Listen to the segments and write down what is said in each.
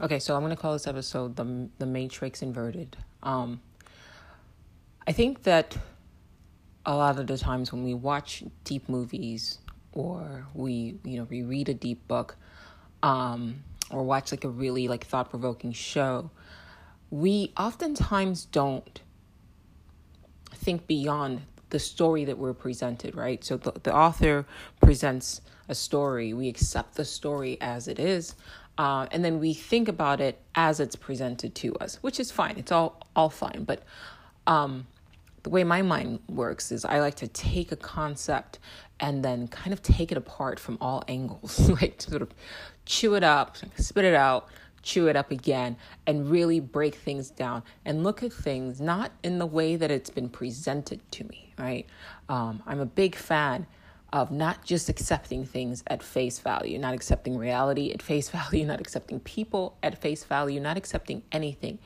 Okay, so I'm gonna call this episode the the Matrix inverted. Um, I think that a lot of the times when we watch deep movies or we you know we read a deep book, um, or watch like a really like thought provoking show, we oftentimes don't think beyond the story that we're presented, right? So the, the author presents a story, we accept the story as it is, uh, and then we think about it as it's presented to us, which is fine. It's all all fine. But um, the way my mind works is I like to take a concept and then kind of take it apart from all angles, like sort of chew it up, spit it out, chew it up again, and really break things down and look at things not in the way that it's been presented to me. Right? Um, I'm a big fan of not just accepting things at face value, not accepting reality at face value, not accepting people at face value, not accepting anything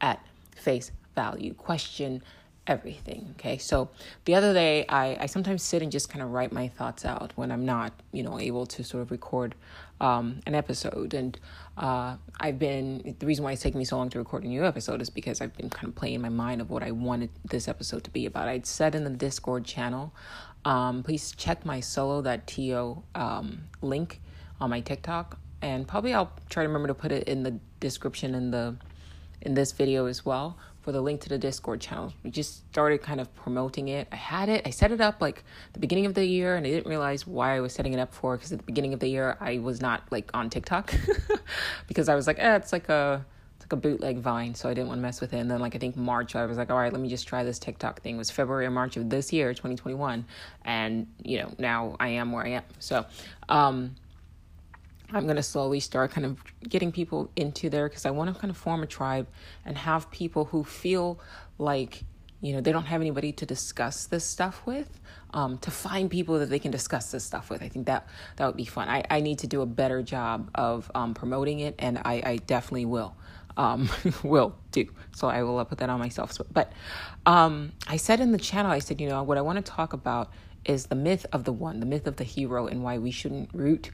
at face value. Question everything. Okay. So the other day, I, I sometimes sit and just kind of write my thoughts out when I'm not, you know, able to sort of record um, an episode. And uh, I've been, the reason why it's taken me so long to record a new episode is because I've been kind of playing in my mind of what I wanted this episode to be about. I'd said in the Discord channel, um, please check my solo.to um, link on my TikTok. And probably I'll try to remember to put it in the description in the in this video as well for the link to the Discord channel. We just started kind of promoting it. I had it, I set it up like the beginning of the year, and I didn't realize why I was setting it up for because at the beginning of the year I was not like on TikTok because I was like, eh, it's like a like a bootleg Vine, so I didn't want to mess with it. And then like I think March, I was like, all right, let me just try this TikTok thing. It was February or March of this year, 2021, and you know now I am where I am. So, um, I'm going to slowly start kind of getting people into there because I want to kind of form a tribe and have people who feel like, you know, they don't have anybody to discuss this stuff with, um, to find people that they can discuss this stuff with. I think that that would be fun. I, I need to do a better job of um, promoting it, and I, I definitely will. Um, will do. So I will put that on myself. So, but um, I said in the channel, I said, you know, what I want to talk about is the myth of the one, the myth of the hero, and why we shouldn't root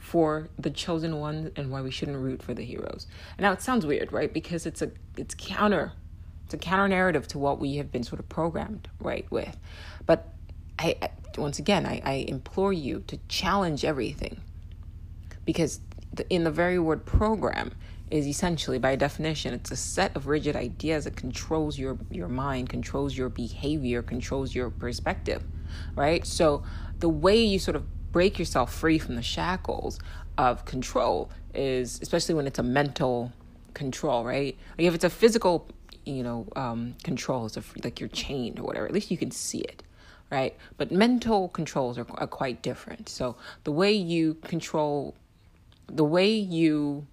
for the chosen one and why we shouldn't root for the heroes. Now it sounds weird, right? Because it's a it's counter it's a counter narrative to what we have been sort of programmed right with. But I, I once again I, I implore you to challenge everything because in the very word program is essentially by definition it's a set of rigid ideas that controls your your mind controls your behavior controls your perspective right so the way you sort of break yourself free from the shackles of control is especially when it's a mental control, right? Like if it's a physical, you know, um, control, it's a, like you're chained or whatever. At least you can see it, right? But mental controls are, are quite different. So the way you control, the way you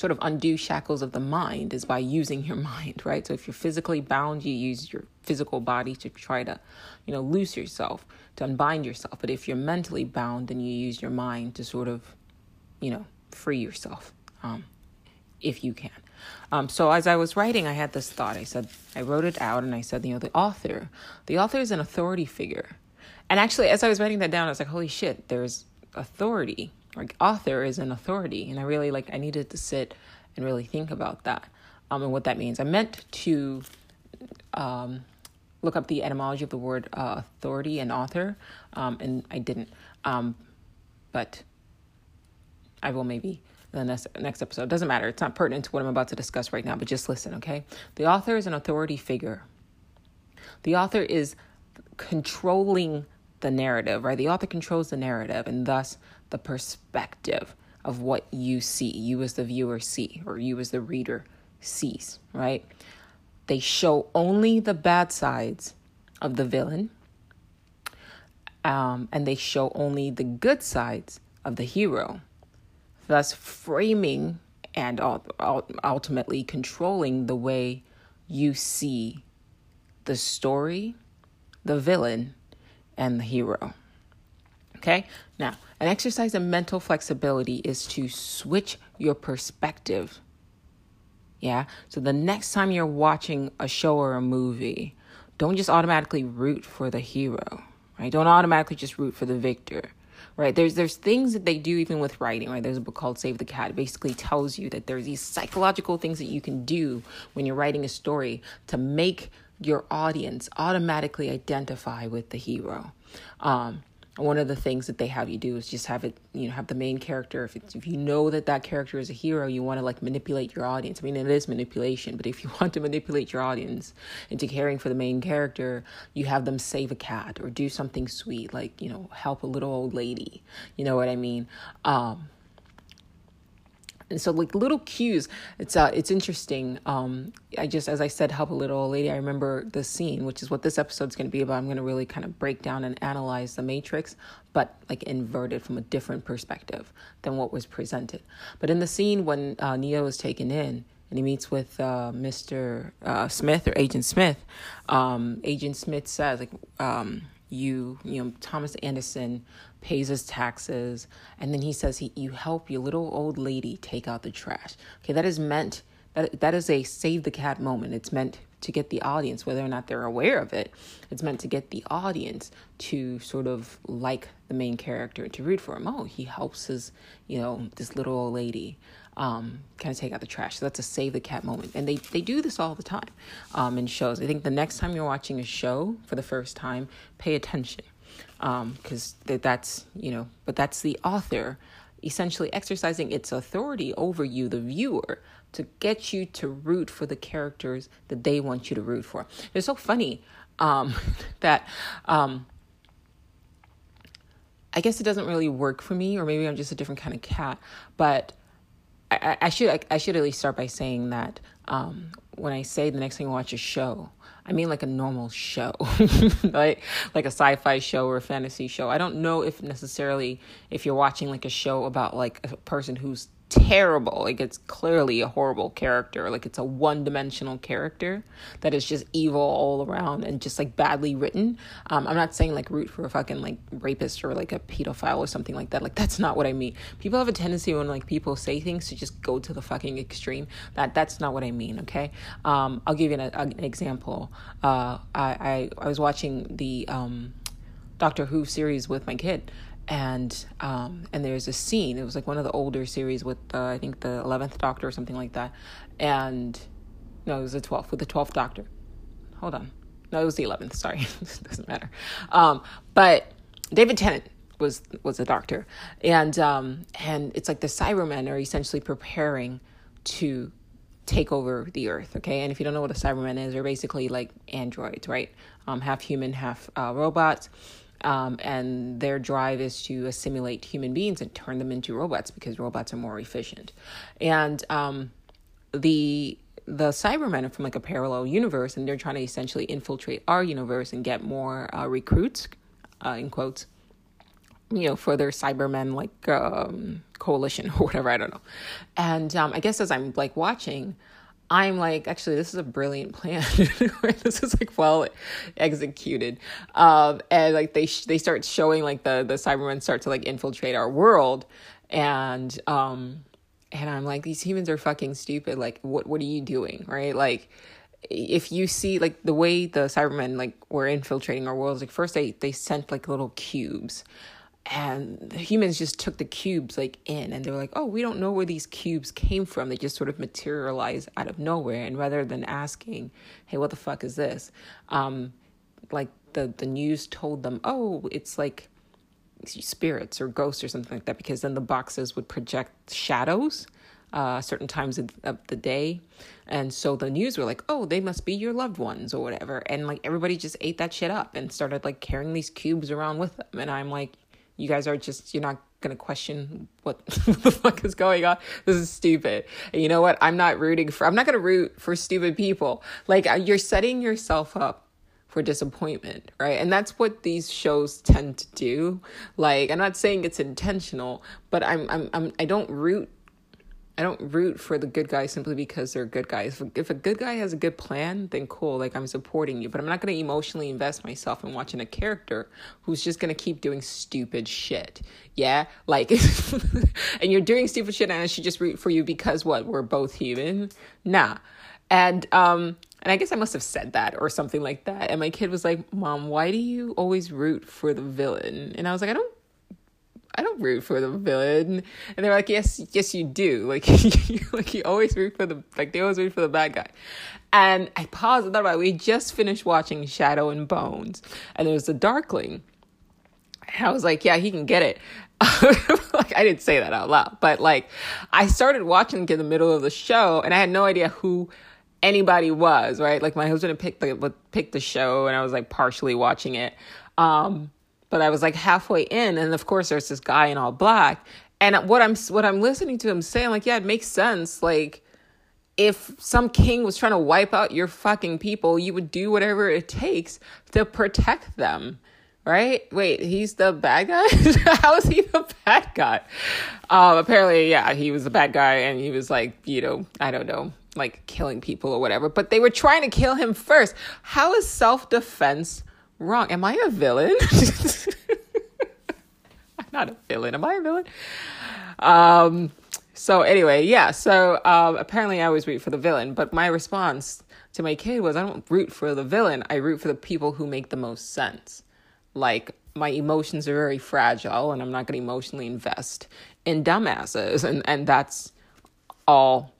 sort of undo shackles of the mind is by using your mind, right? So if you're physically bound, you use your physical body to try to, you know, loose yourself, to unbind yourself. But if you're mentally bound, then you use your mind to sort of, you know, free yourself, um, if you can. Um, so as I was writing, I had this thought. I said, I wrote it out and I said, you know, the author, the author is an authority figure. And actually, as I was writing that down, I was like, holy shit, there's authority like author is an authority and i really like i needed to sit and really think about that um, and what that means. I meant to um, look up the etymology of the word uh, authority and author um, and i didn't um, but i will maybe the next, next episode. Doesn't matter. It's not pertinent to what i'm about to discuss right now but just listen okay? The author is an authority figure. The author is controlling the narrative, right? The author controls the narrative and thus the perspective of what you see, you as the viewer see, or you as the reader sees, right? They show only the bad sides of the villain, um, and they show only the good sides of the hero, thus framing and ultimately controlling the way you see the story, the villain, and the hero. Okay? Now, an exercise in mental flexibility is to switch your perspective. Yeah? So the next time you're watching a show or a movie, don't just automatically root for the hero, right? Don't automatically just root for the victor, right? There's there's things that they do even with writing, right? There's a book called Save the Cat. It basically tells you that there's these psychological things that you can do when you're writing a story to make your audience automatically identify with the hero. Um, one of the things that they have you do is just have it you know have the main character. If it's, if you know that that character is a hero you want to like manipulate your audience. I mean it is manipulation but if you want to manipulate your audience into caring for the main character you have them save a cat or do something sweet like you know help a little old lady. You know what i mean? Um and so like little cues it's uh it's interesting um i just as i said help a little old lady i remember the scene which is what this episode's going to be about i'm going to really kind of break down and analyze the matrix but like inverted from a different perspective than what was presented but in the scene when uh, neo is taken in and he meets with uh, Mr. Uh, Smith or Agent Smith. Um, Agent Smith says, like, um, you, you know, Thomas Anderson pays his taxes, and then he says he you help your little old lady take out the trash. Okay, that is meant that that is a save the cat moment. It's meant to get the audience, whether or not they're aware of it, it's meant to get the audience to sort of like the main character, to root for him. Oh, he helps his, you know, this little old lady um, kind of take out the trash. So that's a save the cat moment. And they, they do this all the time um, in shows. I think the next time you're watching a show for the first time, pay attention because um, that's you know but that's the author essentially exercising its authority over you the viewer to get you to root for the characters that they want you to root for. It's so funny um, that um, i guess it doesn't really work for me or maybe i'm just a different kind of cat but i, I should I, I should at least start by saying that um, when i say the next time you watch a show I mean like a normal show, like like a sci-fi show or a fantasy show. I don't know if necessarily if you're watching like a show about like a person who's terrible. Like it's clearly a horrible character. Like it's a one dimensional character that is just evil all around and just like badly written. Um, I'm not saying like root for a fucking like rapist or like a pedophile or something like that. Like that's not what I mean. People have a tendency when like people say things to just go to the fucking extreme. That that's not what I mean. Okay. Um, I'll give you an, an example. Uh, I, I I was watching the um, Doctor Who series with my kid and um, and there's a scene. It was like one of the older series with uh, I think the eleventh Doctor or something like that, and no, it was the twelfth with the twelfth Doctor. Hold on, no, it was the eleventh. Sorry, doesn't matter. Um, but David Tennant was was the Doctor, and um, and it's like the Cybermen are essentially preparing to take over the earth okay and if you don't know what a cyberman is they're basically like androids right um, half human half uh, robots um, and their drive is to assimilate human beings and turn them into robots because robots are more efficient. And um, the the Cybermen are from like a parallel universe, and they're trying to essentially infiltrate our universe and get more uh, recruits, uh, in quotes, you know, for their Cybermen like um, coalition or whatever. I don't know. And um, I guess as I'm like watching, I'm like, actually, this is a brilliant plan. this is like well executed. Um, and like they sh- they start showing like the the Cybermen start to like infiltrate our world, and um, and I'm like, these humans are fucking stupid. Like, what what are you doing, right? Like, if you see like the way the Cybermen like were infiltrating our worlds, like first they they sent like little cubes and the humans just took the cubes like in and they were like oh we don't know where these cubes came from they just sort of materialized out of nowhere and rather than asking hey what the fuck is this um like the the news told them oh it's like spirits or ghosts or something like that because then the boxes would project shadows uh, certain times of, of the day. And so the news were like, oh, they must be your loved ones or whatever. And like everybody just ate that shit up and started like carrying these cubes around with them. And I'm like, you guys are just you're not gonna question what the fuck is going on. This is stupid. And you know what? I'm not rooting for. I'm not gonna root for stupid people. Like uh, you're setting yourself up for disappointment, right? And that's what these shows tend to do. Like I'm not saying it's intentional, but I'm I'm, I'm I don't root I don't root for the good guys simply because they're good guys. If, a good guy has a good plan, then cool, like I'm supporting you. But I'm not going to emotionally invest myself in watching a character who's just going to keep doing stupid shit. Yeah? Like, and you're doing stupid shit and I should just root for you because what? We're both human? Nah. And, um, and I guess I must have said that or something like that. And my kid was like, Mom, why do you always root for the villain? And I was like, I don't I don't root for the villain. And they're like, yes, yes, you do. Like, like you always root for the, like they always root for the bad guy. And I paused and thought about it. We just finished watching Shadow and Bones, and there was a Darkling. And I was like, yeah, he can get it. like I didn't say that out loud, but like I started watching in the middle of the show, and I had no idea who anybody was. Right, like my husband had picked the picked the show, and I was like partially watching it. Um, but I was like halfway in, and of course there's this guy in all black, and what I'm what I'm listening to him saying, like, yeah, it makes sense. Like, if some king was trying to wipe out your fucking people, you would do whatever it takes to protect them right? Wait, he's the bad guy? How is he the bad guy? Um, apparently, yeah, he was the bad guy, and he was like, you know, I don't know, like killing people or whatever. But they were trying to kill him first. How is self defense wrong? Am I a villain? I'm not a villain. Am I a villain? Um. So anyway, yeah. So um, apparently, I always root for the villain, but my response to my kid was, I don't root for the villain. I root for the people who make the most sense like my emotions are very fragile and I'm not going to emotionally invest in dumbasses. And, and that's all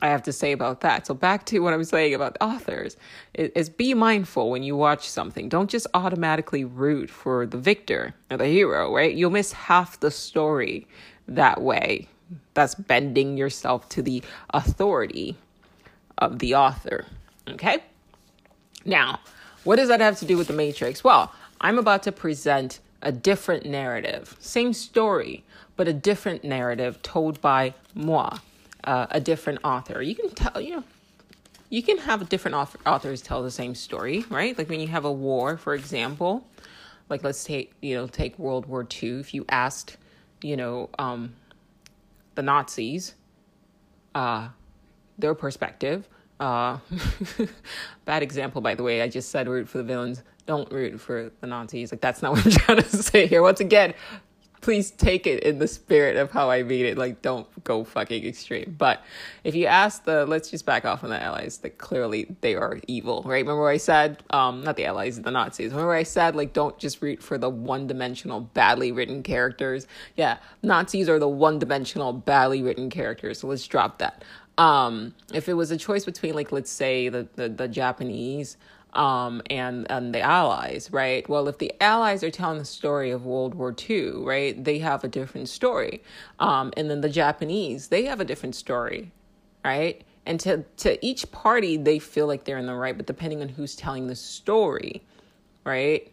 I have to say about that. So back to what I'm saying about authors is, is, be mindful when you watch something. Don't just automatically root for the victor or the hero, right? You'll miss half the story that way. That's bending yourself to the authority of the author. Okay? Now, what does that have to do with the Matrix? Well, I'm about to present a different narrative, same story, but a different narrative told by moi, uh, a different author. You can tell, you know, you can have different author- authors tell the same story, right? Like when you have a war, for example, like let's take, you know, take World War II. If you asked, you know, um, the Nazis, uh, their perspective, uh, bad example, by the way. I just said root for the villains don't root for the Nazis. Like that's not what I'm trying to say here. Once again, please take it in the spirit of how I mean it. Like don't go fucking extreme. But if you ask the let's just back off on the allies, that clearly they are evil, right? Remember I said, um, not the allies, the Nazis. Remember I said like don't just root for the one dimensional, badly written characters. Yeah, Nazis are the one dimensional, badly written characters. So let's drop that. Um, if it was a choice between like let's say the, the, the Japanese um, and and the Allies, right? Well, if the Allies are telling the story of World War II, right, they have a different story, um, and then the Japanese, they have a different story, right? And to to each party, they feel like they're in the right, but depending on who's telling the story, right?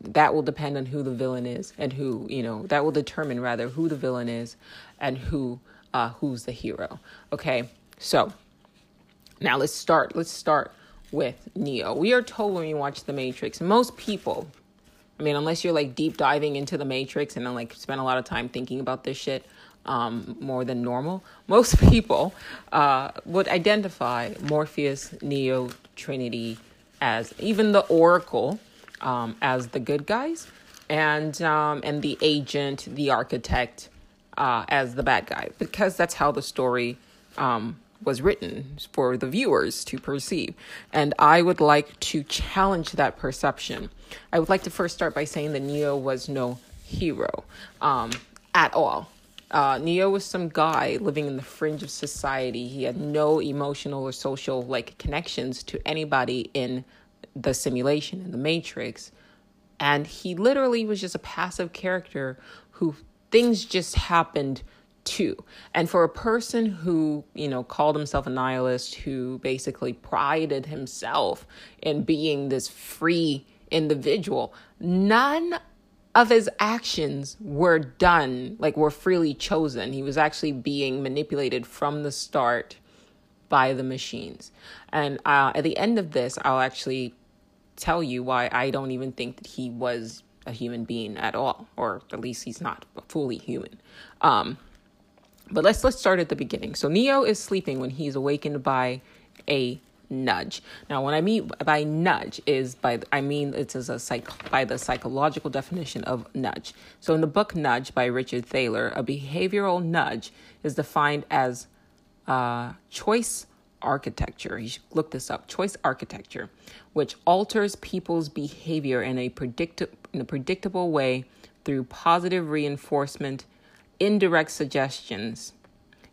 That will depend on who the villain is and who you know. That will determine rather who the villain is and who uh, who's the hero. Okay, so now let's start. Let's start with Neo. We are told when we watch The Matrix, most people, I mean, unless you're like deep diving into The Matrix and then like spend a lot of time thinking about this shit um, more than normal, most people uh, would identify Morpheus, Neo, Trinity as even the Oracle um, as the good guys, and um, and the agent, the architect, uh, as the bad guy, because that's how the story um, was written for the viewers to perceive. And I would like to challenge that perception. I would like to first start by saying that Neo was no hero um, at all. Uh, Neo was some guy living in the fringe of society. He had no emotional or social like connections to anybody in the simulation in the Matrix, and he literally was just a passive character who things just happened too. And for a person who, you know, called himself a nihilist, who basically prided himself in being this free individual, none of his actions were done, like were freely chosen. He was actually being manipulated from the start by the machines. And uh, at the end of this, I'll actually tell you why I don't even think that he was a human being at all, or at least he's not fully human. Um, but let's let's start at the beginning. So Neo is sleeping when he's awakened by a nudge. Now, what I mean by nudge is by I mean it is a psych by the psychological definition of nudge. So in the book Nudge by Richard Thaler, a behavioral nudge is defined as uh, choice architecture. You should look this up. Choice architecture, which alters people's behavior in a predict in a predictable way through positive reinforcement, indirect suggestions,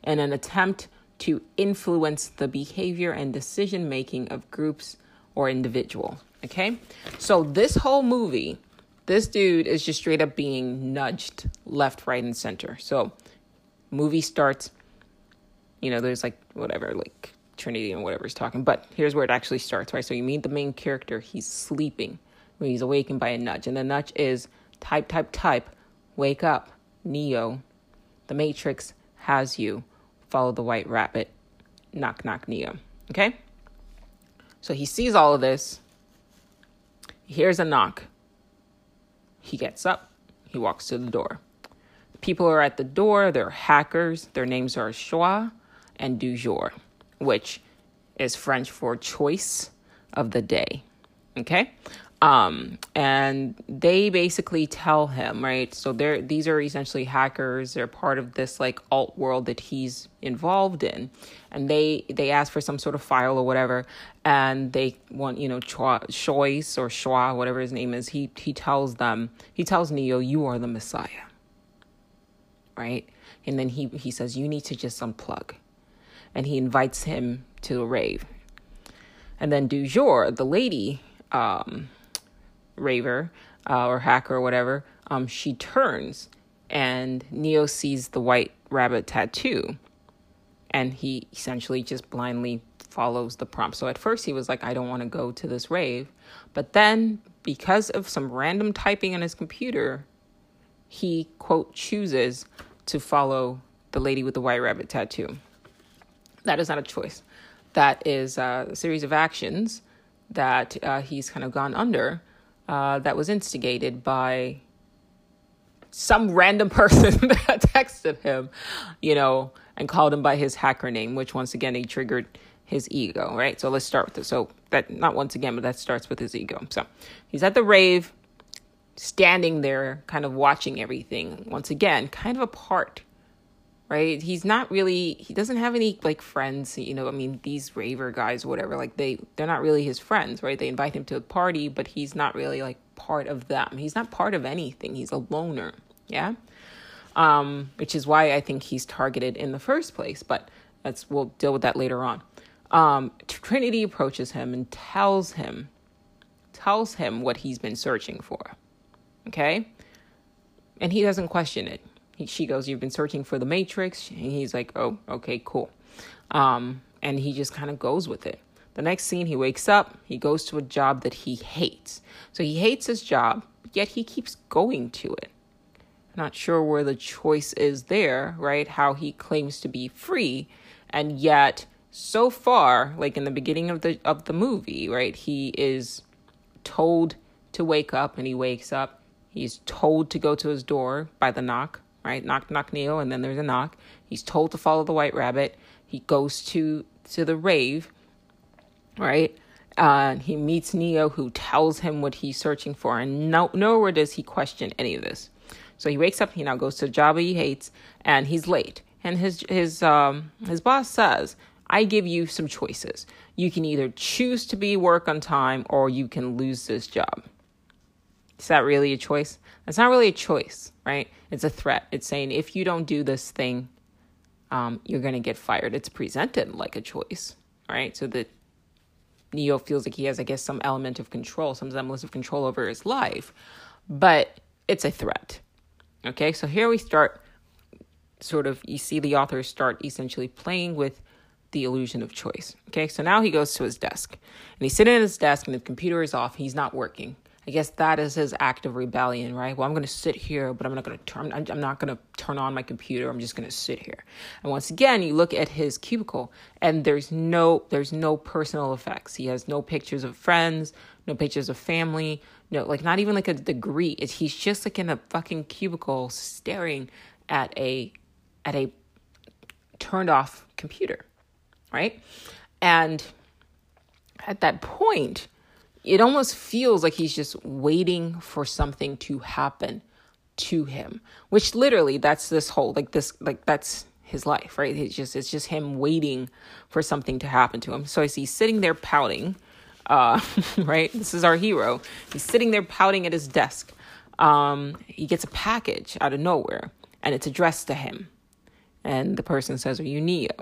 and an attempt to influence the behavior and decision making of groups or individual. Okay? So this whole movie, this dude is just straight up being nudged left, right, and center. So movie starts, you know, there's like whatever, like Trinity and whatever is talking, but here's where it actually starts, right? So you meet the main character, he's sleeping, he's awakened by a nudge, and the nudge is type, type, type, wake up, Neo, the Matrix has you, follow the white rabbit, knock, knock, Neo. Okay? So he sees all of this, he hears a knock, he gets up, he walks to the door. People are at the door, they're hackers, their names are Choix and Du jour, which is French for choice of the day. Okay? Um, and they basically tell him, right? So they're these are essentially hackers. They're part of this like alt world that he's involved in, and they they ask for some sort of file or whatever, and they want you know choice or Schwa, whatever his name is. He he tells them he tells Neo, "You are the Messiah," right? And then he he says, "You need to just unplug," and he invites him to a rave. And then Du jour, the lady. Um, raver uh, or hacker or whatever, um, she turns and Neo sees the white rabbit tattoo and he essentially just blindly follows the prompt. So at first he was like, I don't want to go to this rave. But then, because of some random typing on his computer, he, quote, chooses to follow the lady with the white rabbit tattoo. That is not a choice. That is uh, a series of actions that uh, he's kind of gone under uh, that was instigated by some random person that texted him, you know, and called him by his hacker name, which once again he triggered his ego, right? So let's start with this. So that not once again, but that starts with his ego. So he's at the rave, standing there, kind of watching everything. Once again, kind of apart right? He's not really he doesn't have any like friends, you know, I mean these raver guys whatever, like they they're not really his friends, right? They invite him to a party, but he's not really like part of them. He's not part of anything. He's a loner. Yeah? Um which is why I think he's targeted in the first place, but that's we'll deal with that later on. Um Trinity approaches him and tells him tells him what he's been searching for. Okay? And he doesn't question it she goes, You've been searching for the Matrix. And he's like, Oh, okay, cool. Um, and he just kind of goes with it. The next scene, he wakes up, he goes to a job that he hates. So he hates his job, yet he keeps going to it. Not sure where the choice is there, right? How he claims to be free, and yet so far, like in the beginning of the of the movie, right, he is told to wake up and he wakes up. He's told to go to his door by the knock right? Knock, knock, Neo, and then there's a knock. He's told to follow the white rabbit. He goes to to the rave, right? Uh, he meets Neo, who tells him what he's searching for, and no, nowhere does he question any of this. So he wakes up. He now goes to the job he hates, and he's late. And his his um his boss says, "I give you some choices. You can either choose to be work on time, or you can lose this job." Is that really a choice? That's not really a choice, right? It's a threat. It's saying if you don't do this thing, um, you're going to get fired. It's presented like a choice, right? So that Neo feels like he has, I guess, some element of control, some semblance of control over his life, but it's a threat. Okay, so here we start sort of, you see the author start essentially playing with the illusion of choice. Okay, so now he goes to his desk and he's sitting at his desk and the computer is off, he's not working. I guess that is his act of rebellion, right? Well, I'm going to sit here, but I'm not going to turn. I'm not going to turn on my computer. I'm just going to sit here. And once again, you look at his cubicle, and there's no there's no personal effects. He has no pictures of friends, no pictures of family, no like not even like a degree. It's, he's just like in a fucking cubicle, staring at a at a turned off computer, right? And at that point it almost feels like he's just waiting for something to happen to him which literally that's this whole like this like that's his life right? It's just it's just him waiting for something to happen to him. So i see sitting there pouting uh right? This is our hero. He's sitting there pouting at his desk. Um, he gets a package out of nowhere and it's addressed to him. And the person says, Are you Neo?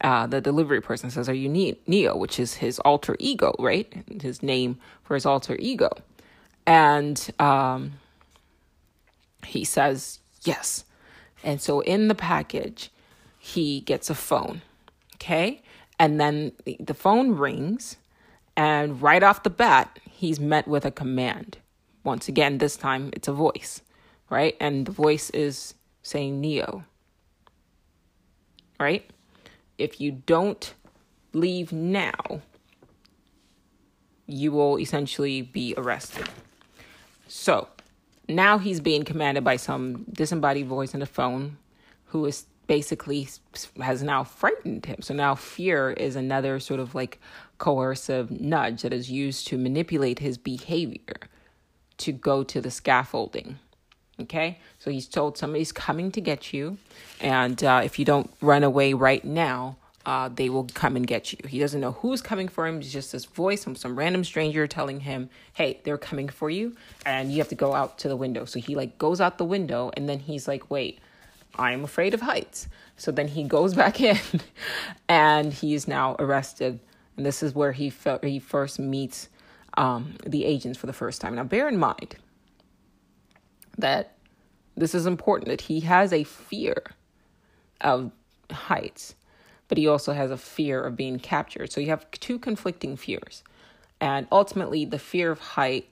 Uh, the delivery person says, Are you Neo? Which is his alter ego, right? His name for his alter ego. And um, he says, Yes. And so in the package, he gets a phone. Okay. And then the phone rings. And right off the bat, he's met with a command. Once again, this time it's a voice, right? And the voice is saying Neo, right? If you don't leave now, you will essentially be arrested. So now he's being commanded by some disembodied voice on the phone who is basically has now frightened him. So now fear is another sort of like coercive nudge that is used to manipulate his behavior to go to the scaffolding. Okay, so he's told somebody's coming to get you, and uh, if you don't run away right now, uh, they will come and get you. He doesn't know who's coming for him. It's just this voice from some random stranger telling him, "Hey, they're coming for you," and you have to go out to the window. So he like goes out the window, and then he's like, "Wait, I'm afraid of heights." So then he goes back in, and he's now arrested. And this is where he felt he first meets um, the agents for the first time. Now, bear in mind that this is important that he has a fear of heights, but he also has a fear of being captured. So you have two conflicting fears. And ultimately, the fear of height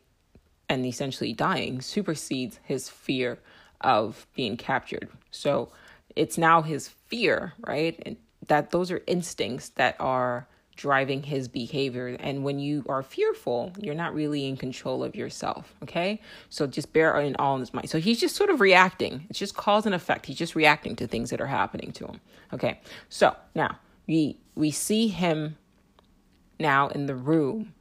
and essentially dying supersedes his fear of being captured. So it's now his fear, right? And that those are instincts that are driving his behavior. And when you are fearful, you're not really in control of yourself. Okay. So just bear in all in his mind. So he's just sort of reacting. It's just cause and effect. He's just reacting to things that are happening to him. Okay. So now we we see him now in the room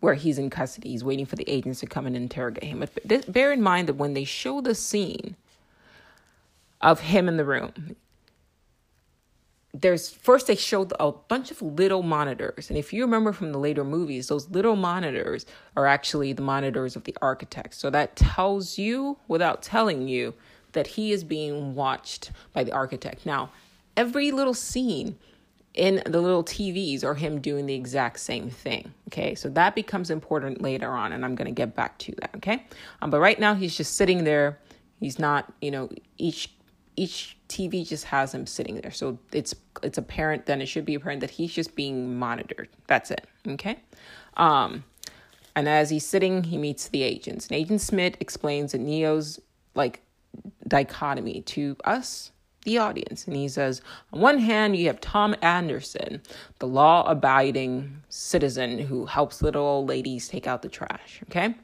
where he's in custody. He's waiting for the agents to come and interrogate him. But bear in mind that when they show the scene of him in the room, there's first they showed a bunch of little monitors and if you remember from the later movies those little monitors are actually the monitors of the architect so that tells you without telling you that he is being watched by the architect now every little scene in the little TVs are him doing the exact same thing. Okay, so that becomes important later on, and I'm going to get back to that. Okay, um, but right now he's just sitting there. He's not, you know, each each TV just has him sitting there. So it's it's apparent then it should be apparent that he's just being monitored. That's it. Okay. Um and as he's sitting, he meets the agents. And Agent Smith explains that Neo's like dichotomy to us, the audience. And he says, on one hand, you have Tom Anderson, the law abiding citizen who helps little old ladies take out the trash. Okay.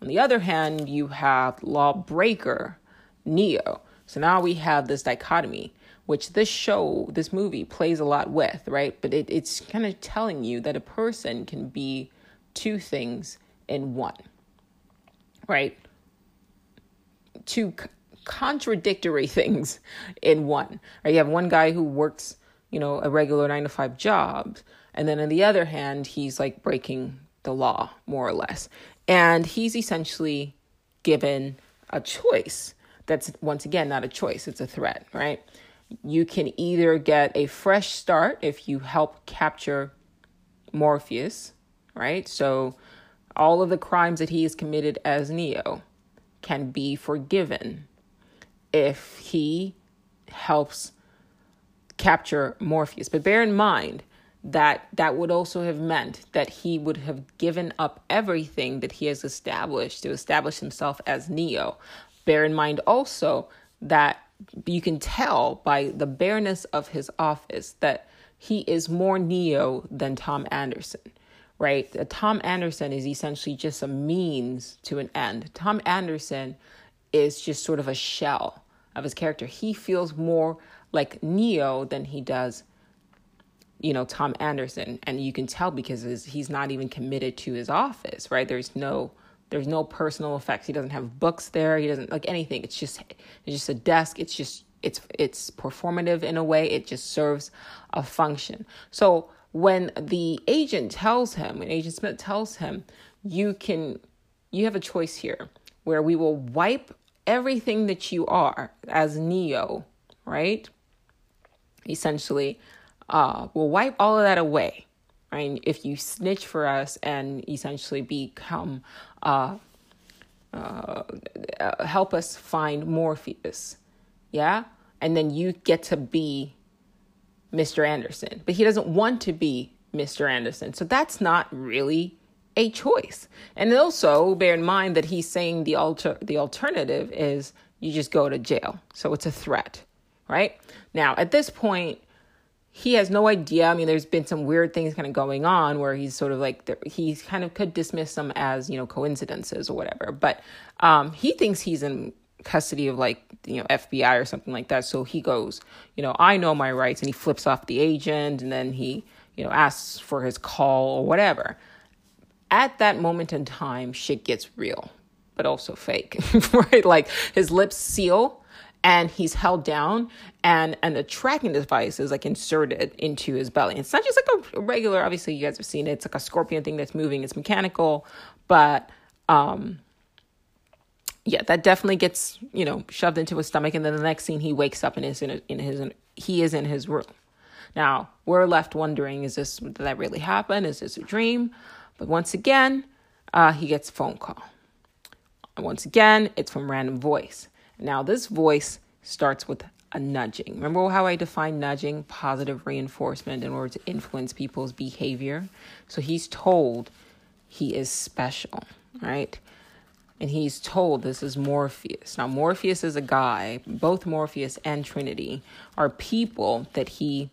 On the other hand, you have lawbreaker Neo, so now we have this dichotomy, which this show, this movie plays a lot with, right? But it, it's kind of telling you that a person can be two things in one, right? Two c- contradictory things in one. Right? You have one guy who works, you know, a regular nine to five job, and then on the other hand, he's like breaking the law more or less, and he's essentially given a choice that's once again not a choice, it's a threat, right? You can either get a fresh start if you help capture Morpheus, right? So all of the crimes that he has committed as Neo can be forgiven if he helps capture Morpheus. But bear in mind that that would also have meant that he would have given up everything that he has established to establish himself as Neo. Bear in mind also that you can tell by the bareness of his office that he is more Neo than Tom Anderson, right? Uh, Tom Anderson is essentially just a means to an end. Tom Anderson is just sort of a shell of his character. He feels more like Neo than he does, you know, Tom Anderson. And you can tell because he's not even committed to his office, right? There's no there's no personal effects. He doesn't have books there. He doesn't like anything. It's just it's just a desk. It's just it's it's performative in a way. It just serves a function. So when the agent tells him, when Agent Smith tells him, you can you have a choice here where we will wipe everything that you are as Neo, right? Essentially, uh, we'll wipe all of that away, right? If you snitch for us and essentially become, uh, uh, help us find Morpheus, yeah? And then you get to be Mr. Anderson. But he doesn't want to be Mr. Anderson. So that's not really a choice. And also bear in mind that he's saying the alter the alternative is you just go to jail. So it's a threat, right? Now, at this point, he has no idea. I mean, there's been some weird things kind of going on where he's sort of like he kind of could dismiss them as you know coincidences or whatever. But um, he thinks he's in custody of like you know FBI or something like that. So he goes, you know, I know my rights, and he flips off the agent, and then he you know asks for his call or whatever at that moment in time, shit gets real, but also fake, right? Like his lips seal and he's held down and and the tracking device is like inserted into his belly. It's not just like a regular, obviously you guys have seen it. It's like a scorpion thing that's moving. It's mechanical, but um yeah, that definitely gets, you know, shoved into his stomach and then the next scene he wakes up and is in, a, in his in, he is in his room. Now, we're left wondering is this did that really happen? Is this a dream? But once again, uh, he gets a phone call. And once again, it's from random voice. Now, this voice starts with a nudging. Remember how I defined nudging? Positive reinforcement in order to influence people's behavior. So he's told he is special, right? And he's told this is Morpheus. Now, Morpheus is a guy, both Morpheus and Trinity are people that he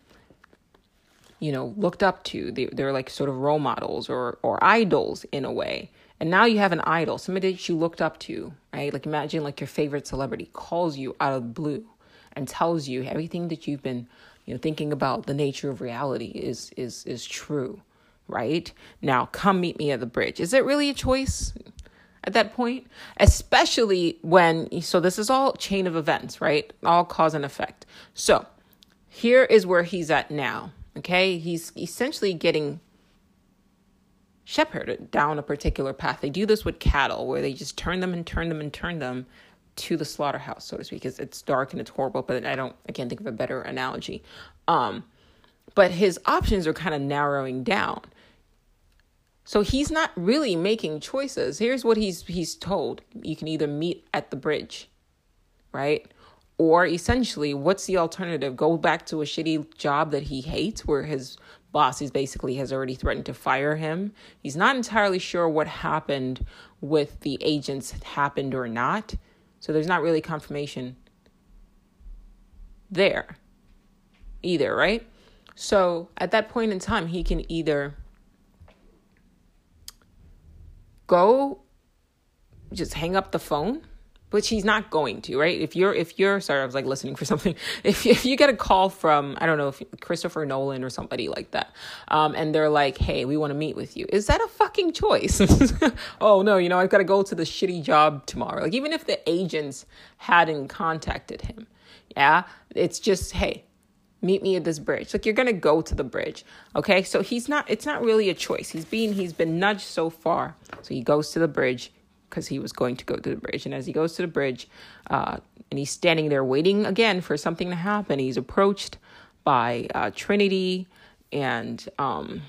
you know, looked up to. They, they're like sort of role models or, or idols in a way. And now you have an idol, somebody that you looked up to, right? Like imagine like your favorite celebrity calls you out of blue and tells you everything that you've been, you know, thinking about the nature of reality is is is true, right? Now come meet me at the bridge. Is it really a choice? At that point, especially when, so this is all chain of events, right? All cause and effect. So here is where he's at now Okay, he's essentially getting shepherded down a particular path. They do this with cattle, where they just turn them and turn them and turn them to the slaughterhouse, so to speak. Because it's dark and it's horrible, but I don't, I can't think of a better analogy. Um, but his options are kind of narrowing down. So he's not really making choices. Here's what he's he's told: you can either meet at the bridge, right? Or essentially, what's the alternative? Go back to a shitty job that he hates where his boss is basically has already threatened to fire him. He's not entirely sure what happened with the agents happened or not. So there's not really confirmation there either, right? So at that point in time, he can either go just hang up the phone which she's not going to, right? If you're, if you're, sorry, I was like listening for something. If if you get a call from, I don't know, if Christopher Nolan or somebody like that, um, and they're like, "Hey, we want to meet with you," is that a fucking choice? oh no, you know, I've got to go to the shitty job tomorrow. Like even if the agents hadn't contacted him, yeah, it's just, hey, meet me at this bridge like you're gonna go to the bridge okay so he's not it's not really a choice he's being he's been nudged so far so he goes to the bridge because he was going to go to the bridge. And as he goes to the bridge, uh, and he's standing there waiting again for something to happen, he's approached by uh, Trinity and um,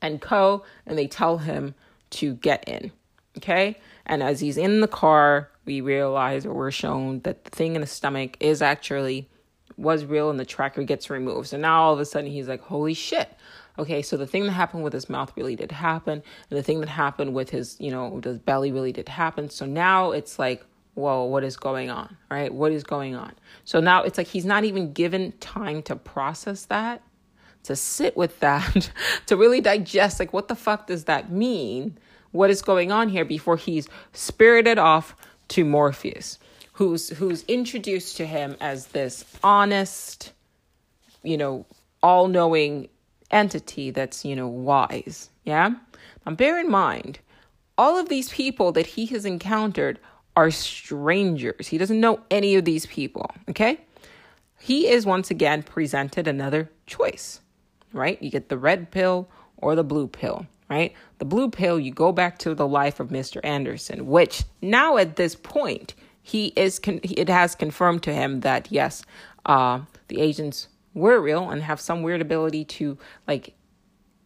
and Co. And they tell him to get in. Okay, and as he's in the car, we realize or we're shown that the thing in the stomach is actually was real, and the tracker gets removed. So now all of a sudden he's like, "Holy shit!" Okay, so the thing that happened with his mouth really did happen, and the thing that happened with his, you know, his belly really did happen. So now it's like, whoa, what is going on? Right? What is going on? So now it's like he's not even given time to process that, to sit with that, to really digest, like, what the fuck does that mean? What is going on here before he's spirited off to Morpheus, who's who's introduced to him as this honest, you know, all-knowing entity that's, you know, wise. Yeah? Now, bear in mind, all of these people that he has encountered are strangers. He doesn't know any of these people. Okay? He is once again presented another choice, right? You get the red pill or the blue pill, right? The blue pill, you go back to the life of Mr. Anderson, which now at this point, he is con- it has confirmed to him that yes, uh, the agents were real and have some weird ability to like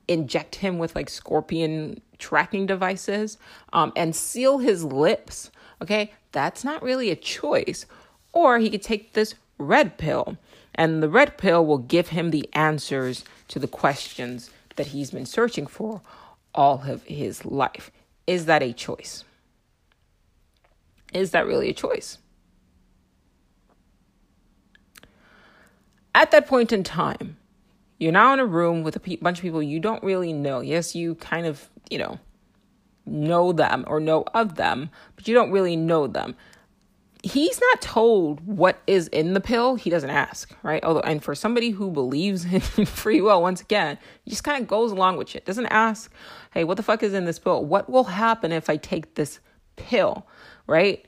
inject him with like scorpion tracking devices um, and seal his lips. Okay, that's not really a choice. Or he could take this red pill, and the red pill will give him the answers to the questions that he's been searching for all of his life. Is that a choice? Is that really a choice? At that point in time, you're now in a room with a pe- bunch of people you don't really know. Yes, you kind of, you know, know them or know of them, but you don't really know them. He's not told what is in the pill. He doesn't ask, right? Although, and for somebody who believes in free will, once again, he just kind of goes along with it. Doesn't ask, hey, what the fuck is in this pill? What will happen if I take this pill, right?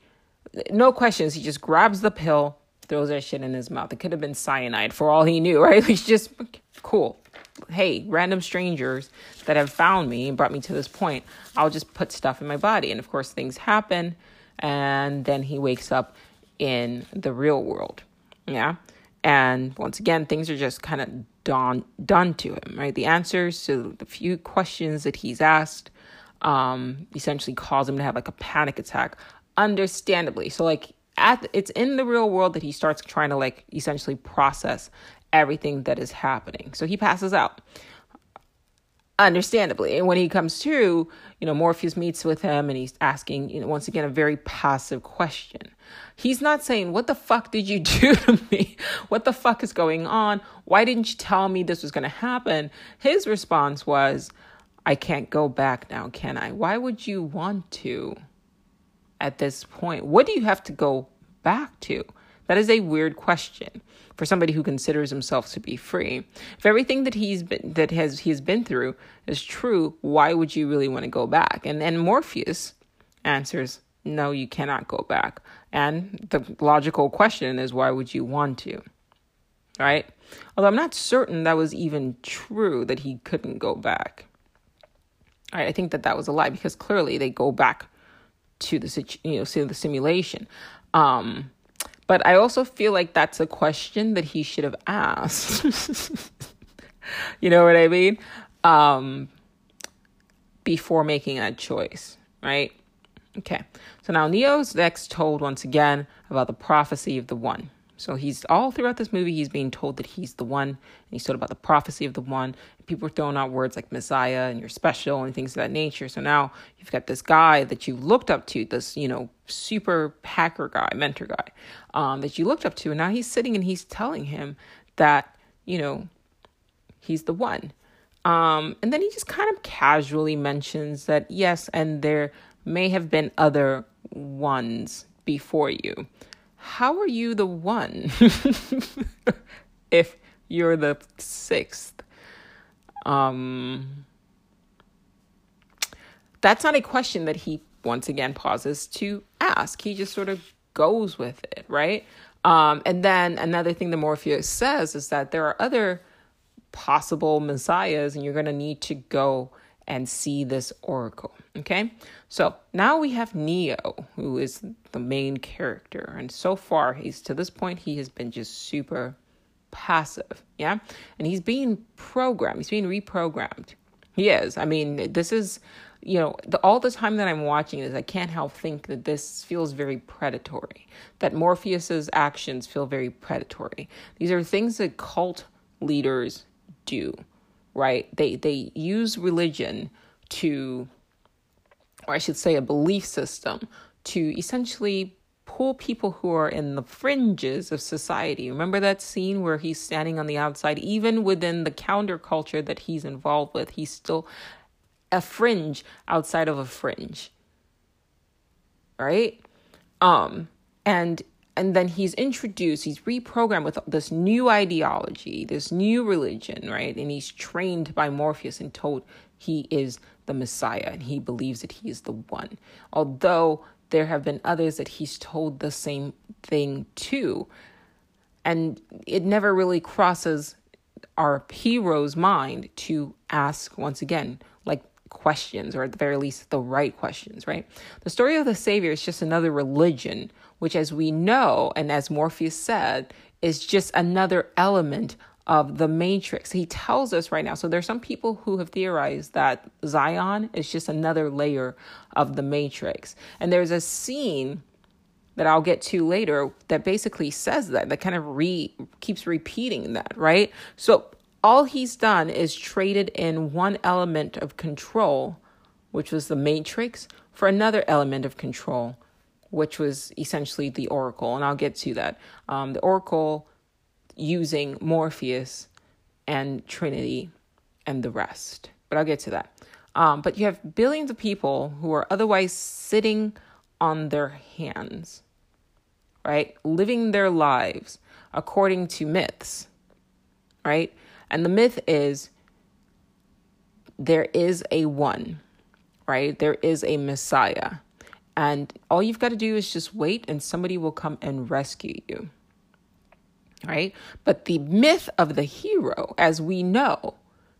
No questions. He just grabs the pill, throws that shit in his mouth. It could have been cyanide for all he knew, right? He's just cool. Hey, random strangers that have found me and brought me to this point, I'll just put stuff in my body. And of course, things happen. And then he wakes up in the real world. Yeah. And once again, things are just kind of done, done to him, right? The answers to the few questions that he's asked um, essentially cause him to have like a panic attack, understandably. So, like, at it's in the real world that he starts trying to like essentially process everything that is happening. So he passes out. Understandably. And when he comes to, you know, Morpheus meets with him and he's asking, you know, once again, a very passive question. He's not saying, What the fuck did you do to me? What the fuck is going on? Why didn't you tell me this was going to happen? His response was, I can't go back now, can I? Why would you want to? At this point? What do you have to go back to? That is a weird question for somebody who considers himself to be free. If everything that he's been that has he's been through is true, why would you really want to go back? And and Morpheus answers, "No, you cannot go back." And the logical question is, why would you want to? Right? Although I'm not certain that was even true that he couldn't go back. I think that that was a lie because clearly they go back to the you know to the simulation. Um, but I also feel like that's a question that he should have asked. you know what I mean? Um, before making that choice, right? Okay. So now Neo's next told once again about the prophecy of the one. So he's all throughout this movie, he's being told that he's the one, and he's told about the prophecy of the one. People are throwing out words like Messiah and you're special and things of that nature. So now you've got this guy that you looked up to, this, you know, super hacker guy, mentor guy, um, that you looked up to, and now he's sitting and he's telling him that, you know, he's the one. Um, and then he just kind of casually mentions that, yes, and there may have been other ones before you how are you the one if you're the sixth? Um, that's not a question that he once again pauses to ask. He just sort of goes with it, right? Um, and then another thing the Morpheus says is that there are other possible messiahs, and you're going to need to go and see this oracle. Okay, so now we have Neo, who is the main character, and so far he's to this point he has been just super passive, yeah, and he's being programmed, he's being reprogrammed. He is. I mean, this is, you know, the, all the time that I'm watching this, I can't help think that this feels very predatory. That Morpheus's actions feel very predatory. These are things that cult leaders do right? They they use religion to, or I should say, a belief system to essentially pull people who are in the fringes of society. Remember that scene where he's standing on the outside, even within the counterculture that he's involved with, he's still a fringe outside of a fringe. Right? Um, and and then he's introduced, he's reprogrammed with this new ideology, this new religion, right? And he's trained by Morpheus and told he is the Messiah and he believes that he is the one. Although there have been others that he's told the same thing to. And it never really crosses our hero's mind to ask once again, like, questions, or at the very least, the right questions, right? The story of the Savior is just another religion, which, as we know, and as Morpheus said, is just another element of the matrix. He tells us right now. So there's some people who have theorized that Zion is just another layer of the matrix. And there's a scene that I'll get to later that basically says that that kind of re keeps repeating that, right? So all he's done is traded in one element of control, which was the matrix, for another element of control, which was essentially the oracle. And I'll get to that. Um, the oracle using Morpheus and Trinity and the rest. But I'll get to that. Um, but you have billions of people who are otherwise sitting on their hands, right? Living their lives according to myths, right? And the myth is there is a one, right? There is a Messiah. And all you've got to do is just wait, and somebody will come and rescue you right? But the myth of the hero, as we know,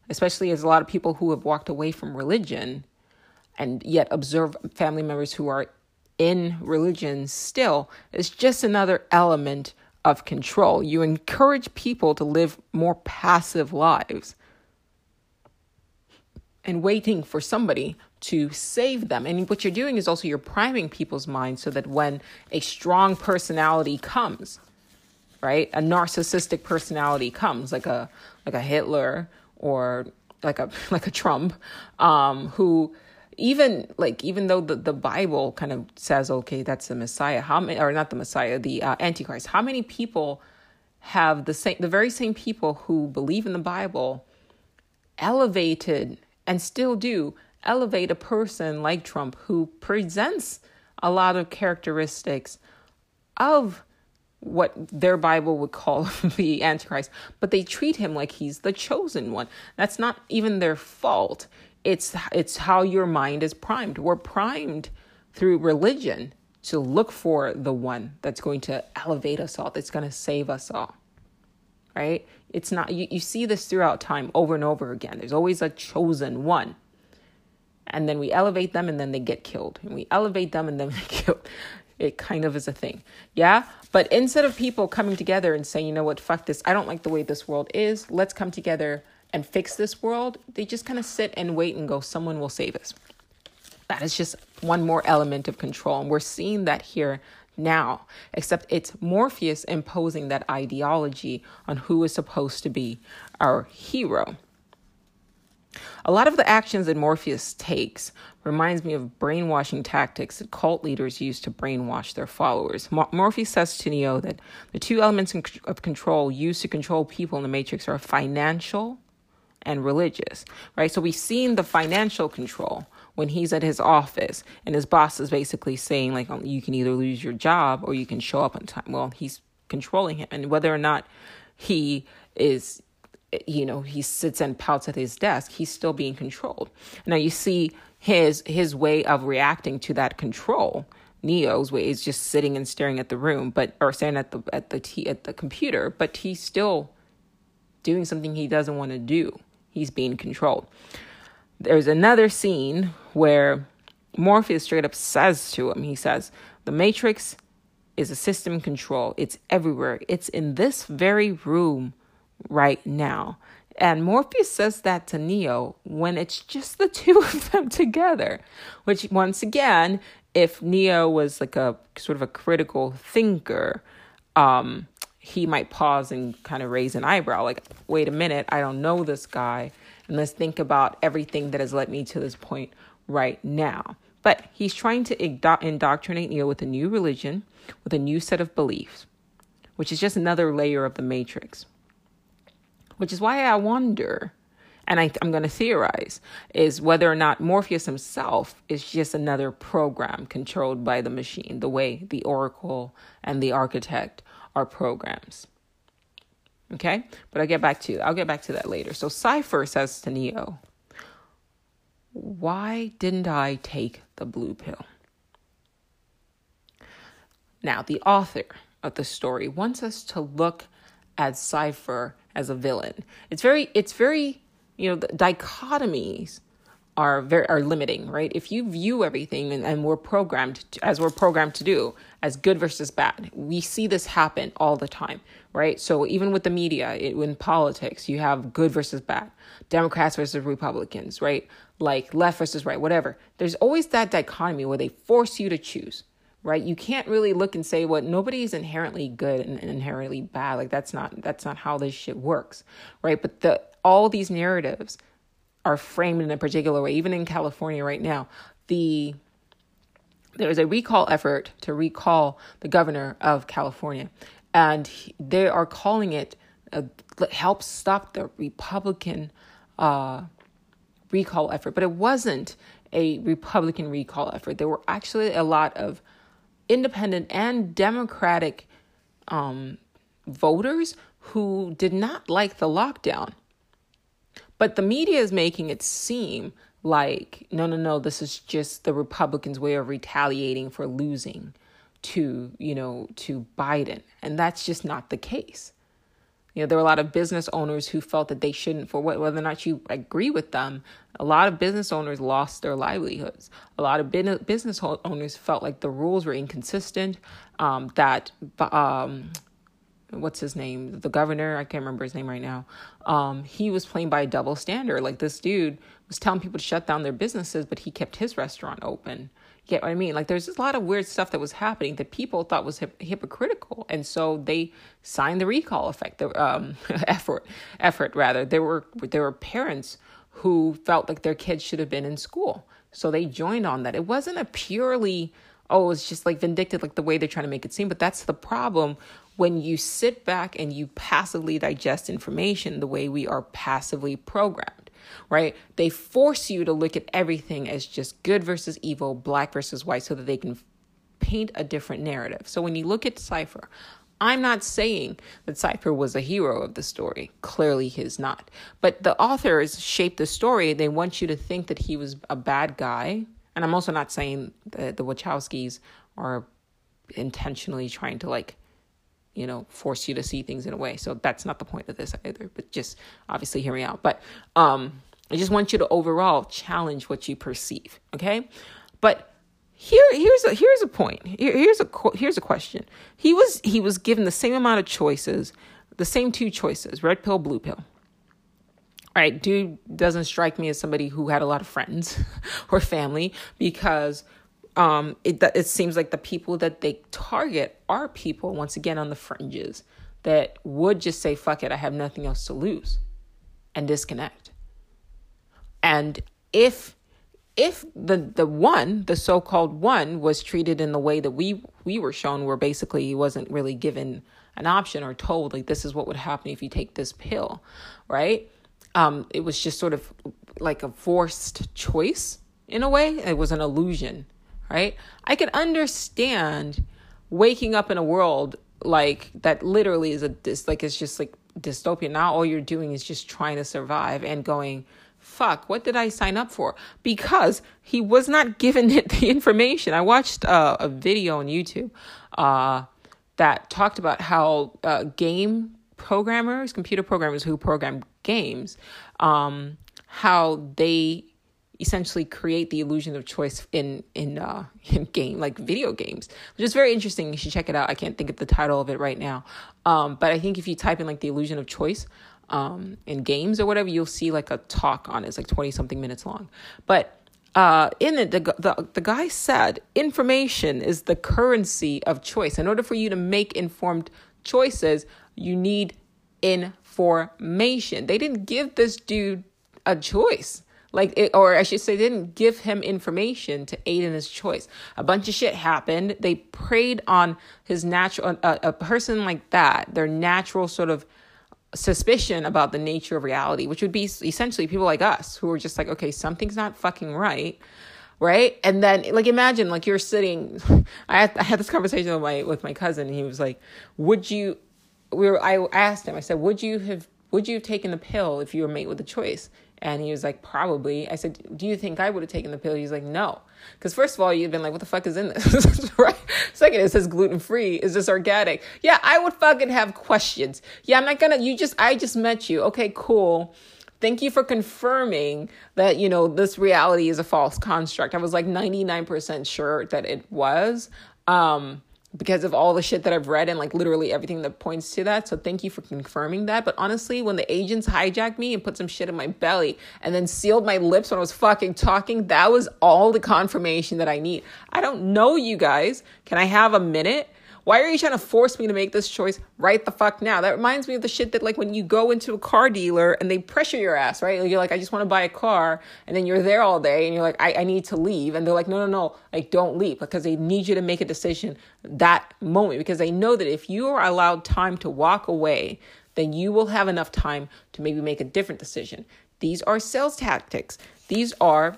especially as a lot of people who have walked away from religion and yet observe family members who are in religion still, is just another element of control. You encourage people to live more passive lives and waiting for somebody to save them. And what you're doing is also you're priming people's minds so that when a strong personality comes, right? A narcissistic personality comes, like a like a Hitler or like a like a Trump, um, who even like even though the, the Bible kind of says, okay, that's the Messiah, how many or not the Messiah, the uh, Antichrist, how many people have the same the very same people who believe in the Bible elevated and still do elevate a person like Trump who presents a lot of characteristics of what their Bible would call the Antichrist, but they treat him like he's the chosen one. That's not even their fault. It's it's how your mind is primed. We're primed through religion to look for the one that's going to elevate us all, that's going to save us all. Right? It's not you, you see this throughout time over and over again. There's always a chosen one. And then we elevate them and then they get killed. And we elevate them and then they get killed. It kind of is a thing. Yeah. But instead of people coming together and saying, you know what, fuck this, I don't like the way this world is, let's come together and fix this world, they just kind of sit and wait and go, someone will save us. That is just one more element of control. And we're seeing that here now, except it's Morpheus imposing that ideology on who is supposed to be our hero. A lot of the actions that Morpheus takes reminds me of brainwashing tactics that cult leaders use to brainwash their followers. Morpheus says to Neo that the two elements of control used to control people in the Matrix are financial and religious, right? So we've seen the financial control when he's at his office and his boss is basically saying like um, you can either lose your job or you can show up on time. Well, he's controlling him and whether or not he is you know he sits and pouts at his desk he's still being controlled. Now you see his his way of reacting to that control. Neo's way is just sitting and staring at the room but or staring at the at the t at the computer but he's still doing something he doesn't want to do. He's being controlled. There's another scene where morpheus straight up says to him he says the matrix is a system control. It's everywhere. It's in this very room right now. And Morpheus says that to Neo when it's just the two of them together, which once again, if Neo was like a sort of a critical thinker, um, he might pause and kind of raise an eyebrow, like, wait a minute, I don't know this guy. And let's think about everything that has led me to this point right now. But he's trying to indoctrinate Neo with a new religion, with a new set of beliefs, which is just another layer of the matrix which is why I wonder, and I, am going to theorize, is whether or not Morpheus himself is just another program controlled by the machine, the way the Oracle and the Architect are programs. Okay, but I'll get back to I'll get back to that later. So Cypher says to Neo, "Why didn't I take the blue pill?" Now, the author of the story wants us to look at Cypher as a villain. It's very, it's very, you know, the dichotomies are very are limiting, right? If you view everything and, and we're programmed to, as we're programmed to do as good versus bad, we see this happen all the time, right? So even with the media, it, in politics, you have good versus bad, Democrats versus Republicans, right? Like left versus right, whatever. There's always that dichotomy where they force you to choose, right? You can't really look and say, "Well, nobody's inherently good and, inherently bad." Like that's not that's not how this shit works, right? But the all these narratives are framed in a particular way. Even in California right now, the there is a recall effort to recall the governor of California, and they are calling it a, help stop the Republican uh, recall effort. But it wasn't a Republican recall effort. There were actually a lot of independent and Democratic um, voters who did not like the lockdown. But the media is making it seem like, no, no, no, this is just the Republicans' way of retaliating for losing to, you know, to Biden. And that's just not the case. You know, there were a lot of business owners who felt that they shouldn't, for what, whether or not you agree with them, a lot of business owners lost their livelihoods. A lot of business owners felt like the rules were inconsistent, um, that um, what's his name? The governor? I can't remember his name right now. Um, he was playing by a double standard. Like this dude was telling people to shut down their businesses but he kept his restaurant open get what i mean? Like there's a lot of weird stuff that was happening that people thought was hip- hypocritical. And so they signed the recall effect the um, effort effort rather. There were there were parents who felt like their kids should have been in school. So they joined on that. It wasn't a purely oh, it's just like vindictive, like the way they're trying to make it seem. But that's the problem when you sit back and you passively digest information the way we are passively programmed, right? They force you to look at everything as just good versus evil, black versus white, so that they can paint a different narrative. So when you look at Cypher, I'm not saying that Cypher was a hero of the story. Clearly, he's not. But the authors shaped the story. They want you to think that he was a bad guy. And I'm also not saying that the Wachowskis are intentionally trying to like you know, force you to see things in a way. So that's not the point of this either, but just obviously hear me out. But um, I just want you to overall challenge what you perceive, okay? But here here's a here's a point. Here, here's a here's a question. He was he was given the same amount of choices, the same two choices, red pill, blue pill. All right, dude doesn't strike me as somebody who had a lot of friends or family because um, it it seems like the people that they target are people once again on the fringes that would just say fuck it, I have nothing else to lose, and disconnect. And if if the the one, the so-called one, was treated in the way that we we were shown, where basically he wasn't really given an option or told like this is what would happen if you take this pill, right? Um, it was just sort of like a forced choice in a way. It was an illusion right? I can understand waking up in a world like that literally is a this like it's just like dystopia. Now all you're doing is just trying to survive and going, fuck, what did I sign up for? Because he was not given the information. I watched uh, a video on YouTube uh, that talked about how uh, game programmers, computer programmers who program games, um, how they essentially create the illusion of choice in in uh in game like video games which is very interesting. You should check it out. I can't think of the title of it right now. Um but i think if you type in like the illusion of choice um in games or whatever you'll see like a talk on it. It's like 20 something minutes long. But uh, in it, the, the, the guy said information is the currency of choice. In order for you to make informed choices, you need information. They didn't give this dude a choice like it, or I should say, didn't give him information to aid in his choice. A bunch of shit happened. They preyed on his natural, a, a person like that, their natural sort of suspicion about the nature of reality, which would be essentially people like us who are just like, okay, something's not fucking right right and then like imagine like you're sitting I had, I had this conversation with my with my cousin and he was like would you we were i asked him i said would you have would you have taken the pill if you were made with a choice and he was like, probably. I said, do you think I would have taken the pill? He's like, no. Because first of all, you'd been like, what the fuck is in this? right? Second, it says gluten free. Is this organic? Yeah, I would fucking have questions. Yeah, I'm not gonna, you just, I just met you. Okay, cool. Thank you for confirming that, you know, this reality is a false construct. I was like 99% sure that it was. Um, because of all the shit that I've read and like literally everything that points to that. So thank you for confirming that. But honestly, when the agents hijacked me and put some shit in my belly and then sealed my lips when I was fucking talking, that was all the confirmation that I need. I don't know you guys. Can I have a minute? Why are you trying to force me to make this choice right the fuck now? That reminds me of the shit that like when you go into a car dealer and they pressure your ass, right? You're like, I just want to buy a car, and then you're there all day and you're like, I, I need to leave. And they're like, no, no, no, like don't leave because they need you to make a decision that moment because they know that if you are allowed time to walk away, then you will have enough time to maybe make a different decision. These are sales tactics. These are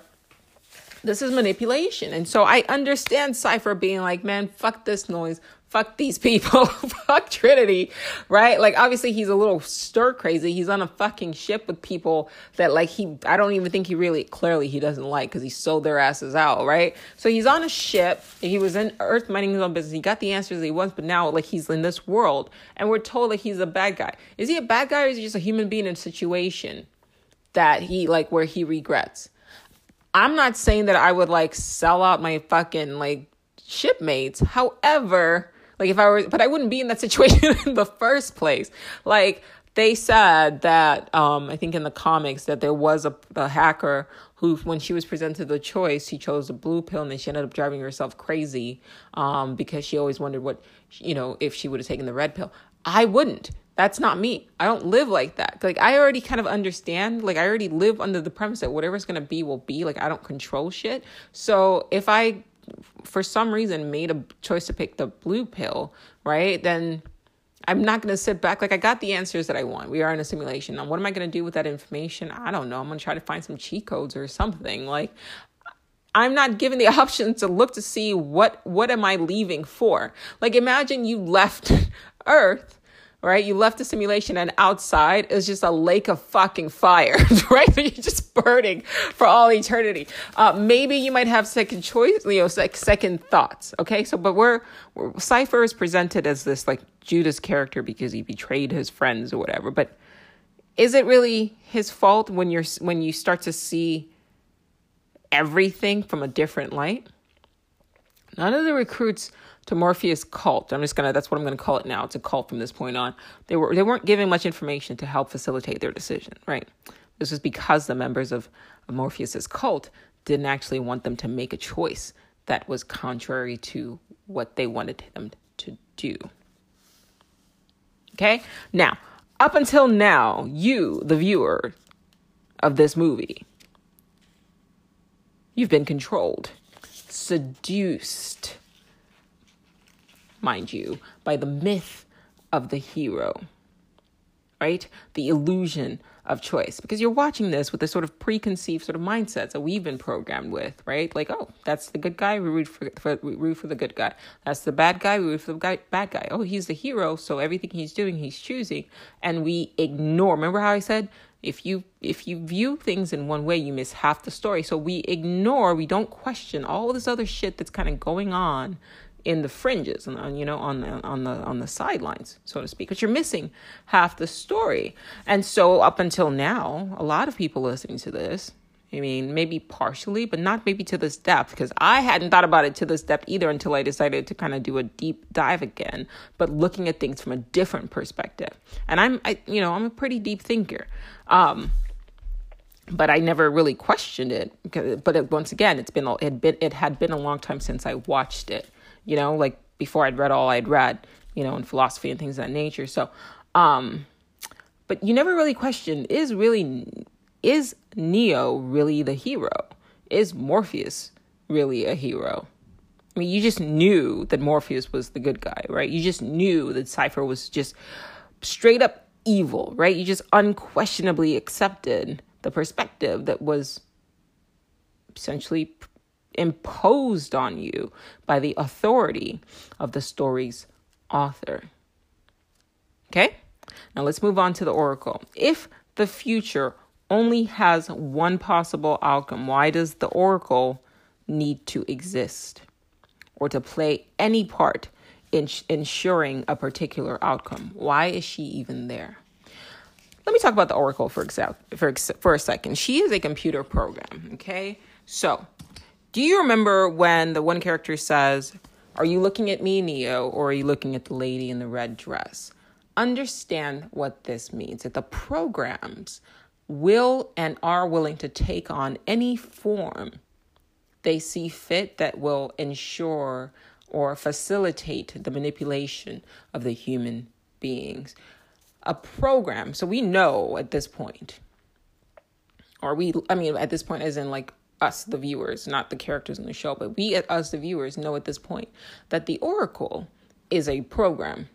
this is manipulation. And so I understand Cypher being like, man, fuck this noise fuck these people, fuck Trinity, right? Like, obviously, he's a little stir crazy. He's on a fucking ship with people that, like, he, I don't even think he really, clearly, he doesn't like because he sold their asses out, right? So he's on a ship. He was in Earth minding his own business. He got the answers he wants, but now, like, he's in this world and we're told that he's a bad guy. Is he a bad guy or is he just a human being in a situation that he, like, where he regrets? I'm not saying that I would, like, sell out my fucking, like, shipmates. However, like if I were, but I wouldn't be in that situation in the first place. Like they said that, um, I think in the comics that there was a, a hacker who, when she was presented the choice, she chose the blue pill and then she ended up driving herself crazy, um, because she always wondered what, you know, if she would have taken the red pill. I wouldn't. That's not me. I don't live like that. Like I already kind of understand. Like I already live under the premise that whatever's gonna be will be. Like I don't control shit. So if I for some reason made a choice to pick the blue pill, right? Then I'm not going to sit back. Like, I got the answers that I want. We are in a simulation. Now, what am I going to do with that information? I don't know. I'm going to try to find some cheat codes or something. Like, I'm not given the option to look to see what what am I leaving for. Like, imagine you left Earth right? You left the simulation and outside is just a lake of fucking fire, right? You're just burning for all eternity. Uh, maybe you might have second choice, you know, like second thoughts. Okay. So, but we're, we're Cypher is presented as this like Judas character because he betrayed his friends or whatever. But is it really his fault when you're, when you start to see everything from a different light? None of the recruits to Morpheus cult. I'm just gonna that's what I'm gonna call it now. It's a cult from this point on. They were they weren't giving much information to help facilitate their decision, right? This was because the members of, of Morpheus's cult didn't actually want them to make a choice that was contrary to what they wanted them to do. Okay? Now, up until now, you, the viewer of this movie, you've been controlled, seduced, mind you, by the myth of the hero, right? The illusion of choice. Because you're watching this with this sort of preconceived sort of mindsets that we've been programmed with, right? Like, oh, that's the good guy, we root for, for, we root for the good guy. That's the bad guy, we root for the guy, bad guy. Oh, he's the hero, so everything he's doing, he's choosing. And we ignore. Remember how I said if you if you view things in one way you miss half the story so we ignore we don't question all this other shit that's kind of going on in the fringes and you know on the on the on the sidelines so to speak because you're missing half the story and so up until now a lot of people listening to this i mean maybe partially but not maybe to this depth because i hadn't thought about it to this depth either until i decided to kind of do a deep dive again but looking at things from a different perspective and i'm I, you know i'm a pretty deep thinker um but I never really questioned it. But it, once again, it's been it been it had been a long time since I watched it you know, like before I'd read all I'd read, you know, in philosophy and things of that nature. So, um, but you never really question is really is Neo really the hero? Is Morpheus really a hero? I mean, you just knew that Morpheus was the good guy, right? You just knew that Cypher was just straight up evil, right? You just unquestionably accepted the perspective that was essentially imposed on you by the authority of the story's author. Okay? Now let's move on to the oracle. If the future only has one possible outcome, why does the oracle need to exist or to play any part in ensuring a particular outcome? Why is she even there? let me talk about the Oracle for example, for for a second. She is a computer program. Okay, so do you remember when the one character says, "Are you looking at me, Neo, or are you looking at the lady in the red dress?" Understand what this means. That the programs will and are willing to take on any form they see fit that will ensure or facilitate the manipulation of the human beings. A program, so we know at this point, or we, I mean, at this point, as in like us, the viewers, not the characters in the show, but we, us, the viewers, know at this point that the Oracle is a program.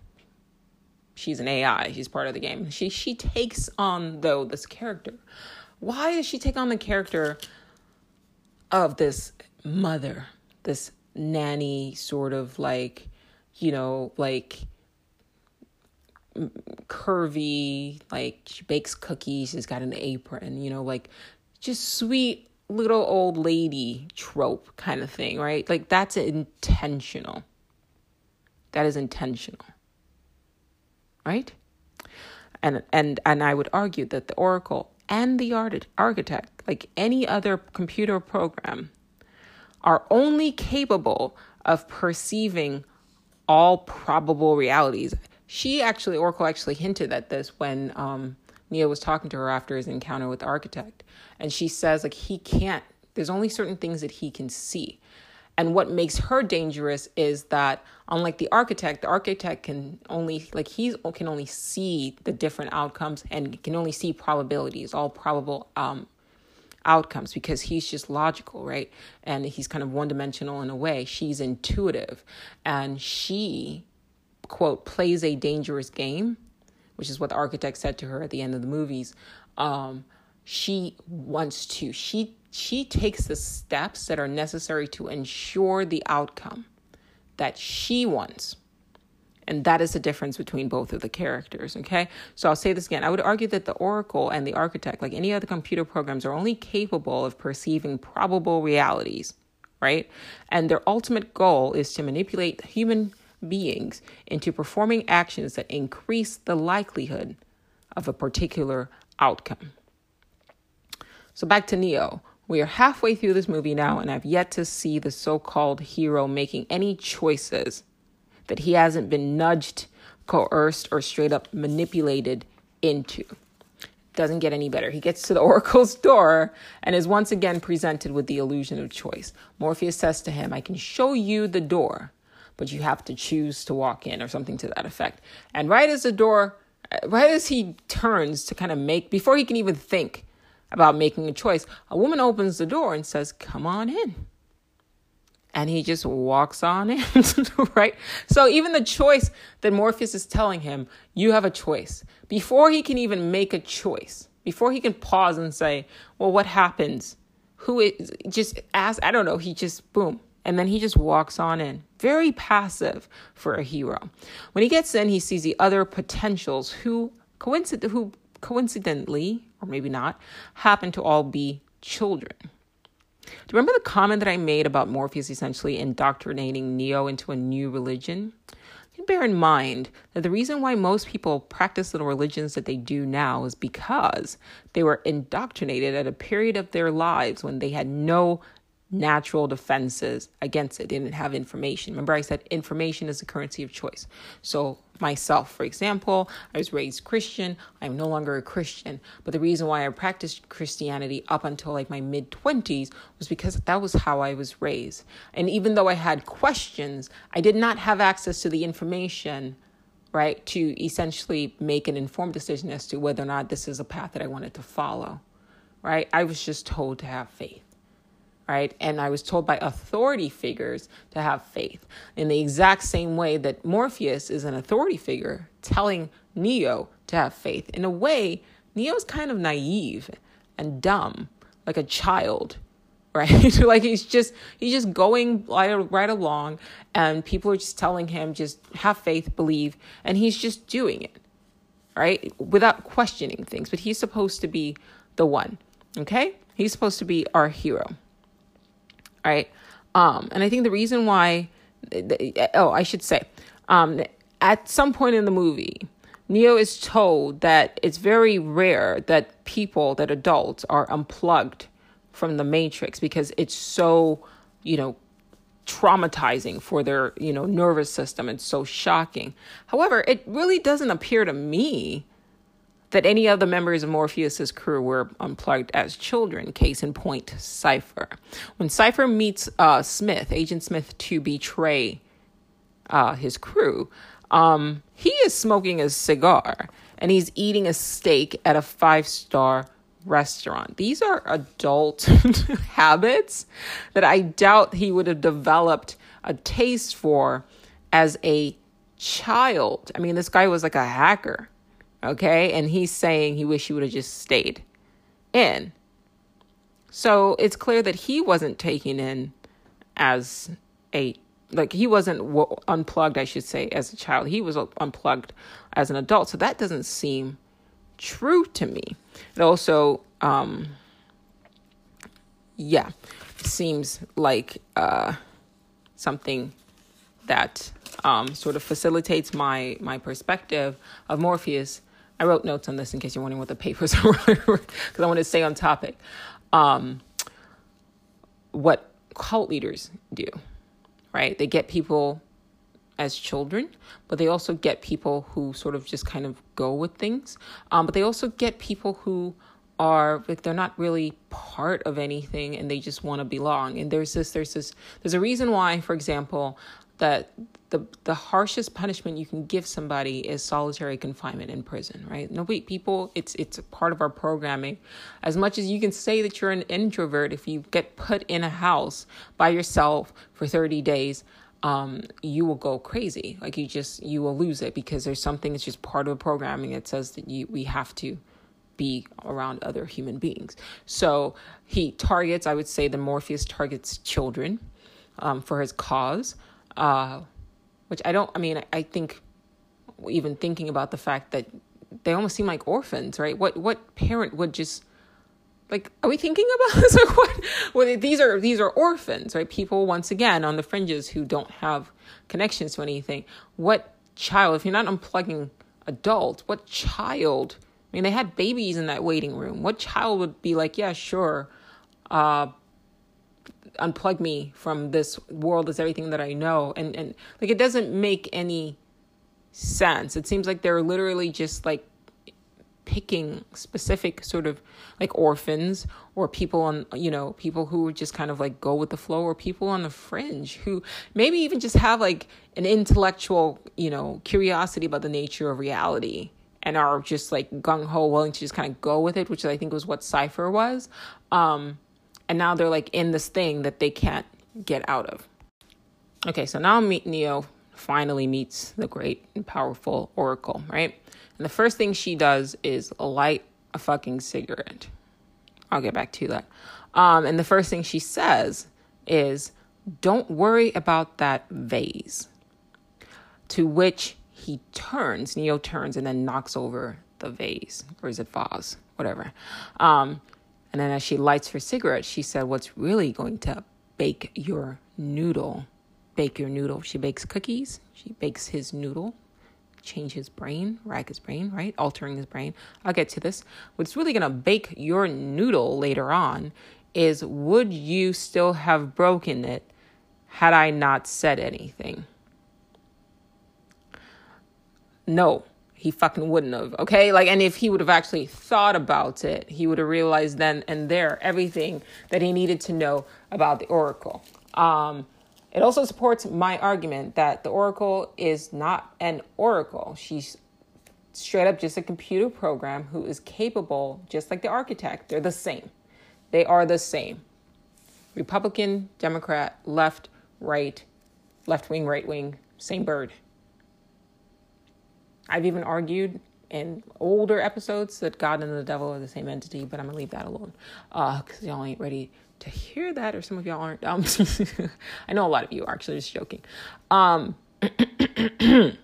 She's an AI. She's part of the game. She she takes on though this character. Why does she take on the character of this mother, this nanny sort of like, you know, like curvy, like she bakes cookies, she's got an apron, you know, like just sweet little old lady trope kind of thing, right? Like that's intentional. That is intentional. Right? And and and I would argue that the oracle and the art- architect, like any other computer program, are only capable of perceiving all probable realities. She actually, Oracle actually hinted at this when um, Neo was talking to her after his encounter with the architect. And she says, like, he can't, there's only certain things that he can see. And what makes her dangerous is that, unlike the architect, the architect can only, like, he can only see the different outcomes and can only see probabilities, all probable um, outcomes because he's just logical, right? And he's kind of one dimensional in a way. She's intuitive and she, quote, plays a dangerous game, which is what the architect said to her at the end of the movies. Um, she wants to, she she takes the steps that are necessary to ensure the outcome that she wants and that is the difference between both of the characters, okay? So I'll say this again. I would argue that the Oracle and the Architect, like any other computer programs, are only capable of perceiving probable realities, right? And their ultimate goal is to manipulate human beings into performing actions that increase the likelihood of a particular outcome. So back to Neo. We are halfway through this movie now, and I've yet to see the so called hero making any choices that he hasn't been nudged, coerced, or straight up manipulated into. Doesn't get any better. He gets to the oracle's door and is once again presented with the illusion of choice. Morpheus says to him, I can show you the door, but you have to choose to walk in, or something to that effect. And right as the door, right as he turns to kind of make, before he can even think about making a choice, a woman opens the door and says, Come on in and he just walks on in, right? So even the choice that Morpheus is telling him, you have a choice. Before he can even make a choice, before he can pause and say, well, what happens? Who is, just ask, I don't know, he just, boom. And then he just walks on in. Very passive for a hero. When he gets in, he sees the other potentials who, coincident, who coincidentally, or maybe not, happen to all be children. Do you remember the comment that I made about Morpheus essentially indoctrinating Neo into a new religion? Bear in mind that the reason why most people practice the religions that they do now is because they were indoctrinated at a period of their lives when they had no natural defenses against it. They didn't have information. Remember, I said information is the currency of choice. So, myself, for example, I was raised Christian. I'm no longer a Christian. But the reason why I practiced Christianity up until like my mid 20s was because that was how I was raised. And even though I had questions, I did not have access to the information right to essentially make an informed decision as to whether or not this is a path that I wanted to follow right I was just told to have faith right? And I was told by authority figures to have faith in the exact same way that Morpheus is an authority figure telling Neo to have faith. In a way, Neo's kind of naive and dumb, like a child, right? like he's just he's just going right, right along and people are just telling him just have faith, believe, and he's just doing it. Right? Without questioning things, but he's supposed to be the one. Okay? He's supposed to be our hero right? Um, and I think the reason why, oh, I should say, um, at some point in the movie, Neo is told that it's very rare that people, that adults, are unplugged from the Matrix because it's so, you know, traumatizing for their, you know, nervous system. It's so shocking. However, it really doesn't appear to me that any of the members of Morpheus's crew were unplugged as children. Case in point, Cypher. When Cypher meets uh, Smith, Agent Smith, to betray uh, his crew, um, he is smoking a cigar and he's eating a steak at a five star restaurant. These are adult habits that I doubt he would have developed a taste for as a child. I mean, this guy was like a hacker, okay? And he's saying he wish he would have just stayed in. So it's clear that he wasn't taken in as a like he wasn't w- unplugged, I should say, as a child. He was unplugged as an adult. So that doesn't seem true to me. It also, um, yeah, seems like uh, something that um, sort of facilitates my my perspective of Morpheus. I wrote notes on this in case you're wondering what the papers are because I want to stay on topic. Um, what cult leaders do, right? They get people as children, but they also get people who sort of just kind of go with things. Um, but they also get people who are like they're not really part of anything and they just want to belong. And there's this, there's this, there's a reason why, for example, that the the harshest punishment you can give somebody is solitary confinement in prison, right? Nobody people it's it's part of our programming. As much as you can say that you're an introvert, if you get put in a house by yourself for 30 days, um, you will go crazy. Like you just you will lose it because there's something that's just part of the programming that says that you we have to be around other human beings. So he targets, I would say, the Morpheus targets children um, for his cause, uh, which I don't. I mean, I, think even thinking about the fact that they almost seem like orphans, right? What what parent would just like are we thinking about this like what well, these are these are orphans right people once again on the fringes who don't have connections to anything what child if you're not unplugging adult what child i mean they had babies in that waiting room what child would be like yeah sure uh unplug me from this world is everything that i know. And and like it doesn't make any sense. It seems like they're literally just like picking specific sort of like orphans or people on you know people who just kind of like go with the flow or people on the fringe who maybe even just have like an intellectual you know curiosity about the nature of reality and are just like gung-ho willing to just kind of go with it which i think was what cypher was. Um and now they're like in this thing that they can't get out of okay so now meet neo finally meets the great and powerful oracle right and the first thing she does is light a fucking cigarette. I'll get back to that. Um, and the first thing she says is, Don't worry about that vase. To which he turns, Neo turns, and then knocks over the vase. Or is it vase? Whatever. Um, and then as she lights her cigarette, she said, What's really going to bake your noodle? Bake your noodle. She bakes cookies. She bakes his noodle change his brain, rack his brain, right? Altering his brain. I'll get to this. What's really going to bake your noodle later on is would you still have broken it had I not said anything? No, he fucking wouldn't have. Okay? Like, and if he would have actually thought about it, he would have realized then and there everything that he needed to know about the Oracle. Um, it also supports my argument that the Oracle is not an Oracle. She's straight up just a computer program who is capable, just like the architect. They're the same. They are the same. Republican, Democrat, left, right, left wing, right wing, same bird. I've even argued in older episodes that God and the devil are the same entity, but I'm gonna leave that alone because uh, y'all ain't ready to hear that, or some of y'all aren't. Um, I know a lot of you are actually just joking. Um, that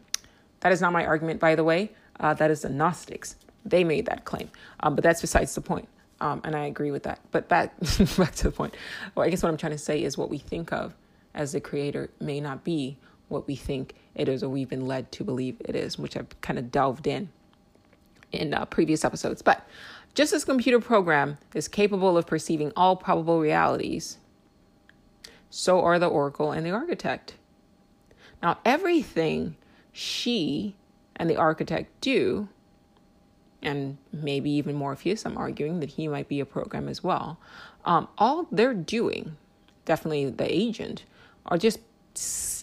is not my argument, by the way. Uh, that is the Gnostics. They made that claim, um, but that's besides the point. Um, and I agree with that. But back back to the point. Well, I guess what I'm trying to say is what we think of as the creator may not be what we think it is or we've been led to believe it is, which I've kind of delved in in uh, previous episodes. But just as computer program is capable of perceiving all probable realities, so are the oracle and the architect. Now, everything she and the architect do, and maybe even Morpheus, I'm arguing that he might be a program as well, um, all they're doing, definitely the agent, are just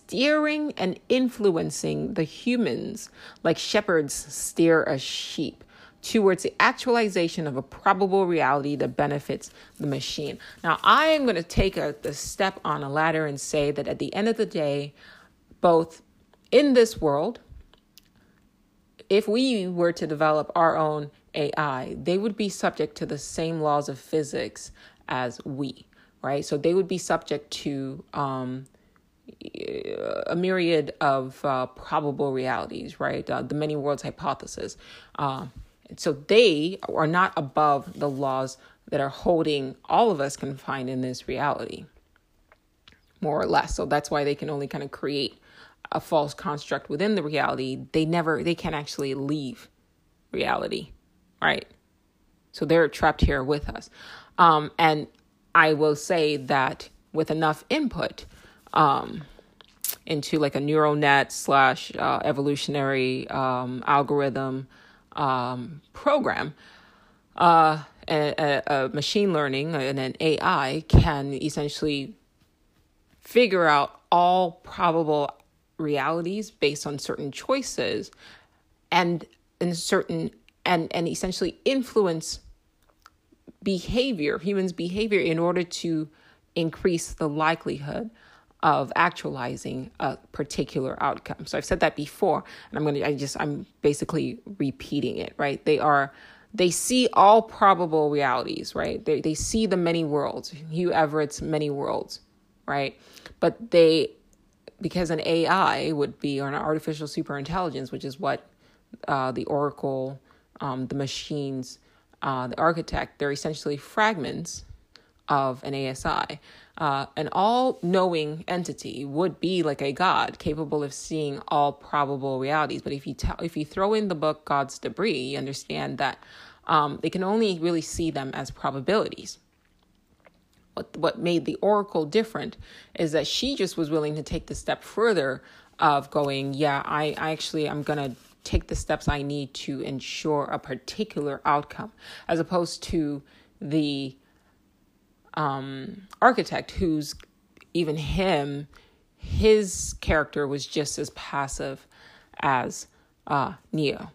steering and influencing the humans like shepherds steer a sheep towards the actualization of a probable reality that benefits the machine. Now, I am going to take a, a step on a ladder and say that at the end of the day, both in this world, if we were to develop our own AI, they would be subject to the same laws of physics as we, right? So they would be subject to um, a myriad of uh, probable realities, right? Uh, the many worlds hypothesis. Uh, so they are not above the laws that are holding all of us confined in this reality, more or less. So that's why they can only kind of create a false construct within the reality. They never, they can't actually leave reality, right? So they're trapped here with us. Um, and I will say that with enough input, um, into like a neural net slash uh, evolutionary um, algorithm um, program, uh, a, a, machine learning and an AI can essentially figure out all probable realities based on certain choices and in certain and and essentially influence behavior humans behavior in order to increase the likelihood of actualizing a particular outcome. So I've said that before, and I'm going to, I just, I'm basically repeating it, right? They are, they see all probable realities, right? They, they see the many worlds, Hugh Everett's many worlds, right? But they, because an AI would be, or an artificial superintelligence, which is what uh, the Oracle, um, the machines, uh, the architect, they're essentially fragments of an ASI. Uh, an all knowing entity would be like a God, capable of seeing all probable realities. But if you, tell, if you throw in the book God's Debris, you understand that um, they can only really see them as probabilities. What, what made the oracle different is that she just was willing to take the step further of going, yeah, I, I actually, I'm to take the steps I need to ensure a particular outcome, as opposed to the um, architect who's even him, his character was just as passive as uh, Neo.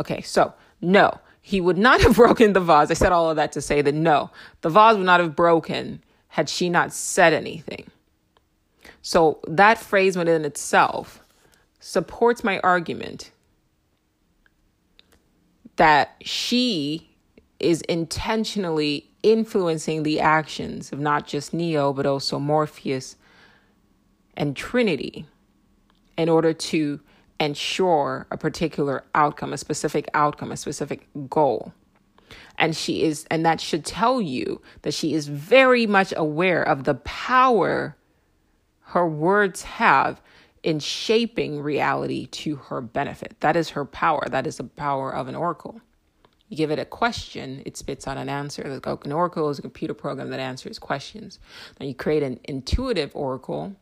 Okay, so no, he would not have broken the vase. I said all of that to say that no, the vase would not have broken had she not said anything. So that phrase within itself supports my argument that she is intentionally influencing the actions of not just Neo, but also Morpheus and Trinity in order to ensure a particular outcome, a specific outcome, a specific goal. And she is, and that should tell you that she is very much aware of the power her words have in shaping reality to her benefit. That is her power. That is the power of an oracle. You give it a question, it spits out an answer. Like an oracle is a computer program that answers questions. Now you create an intuitive oracle.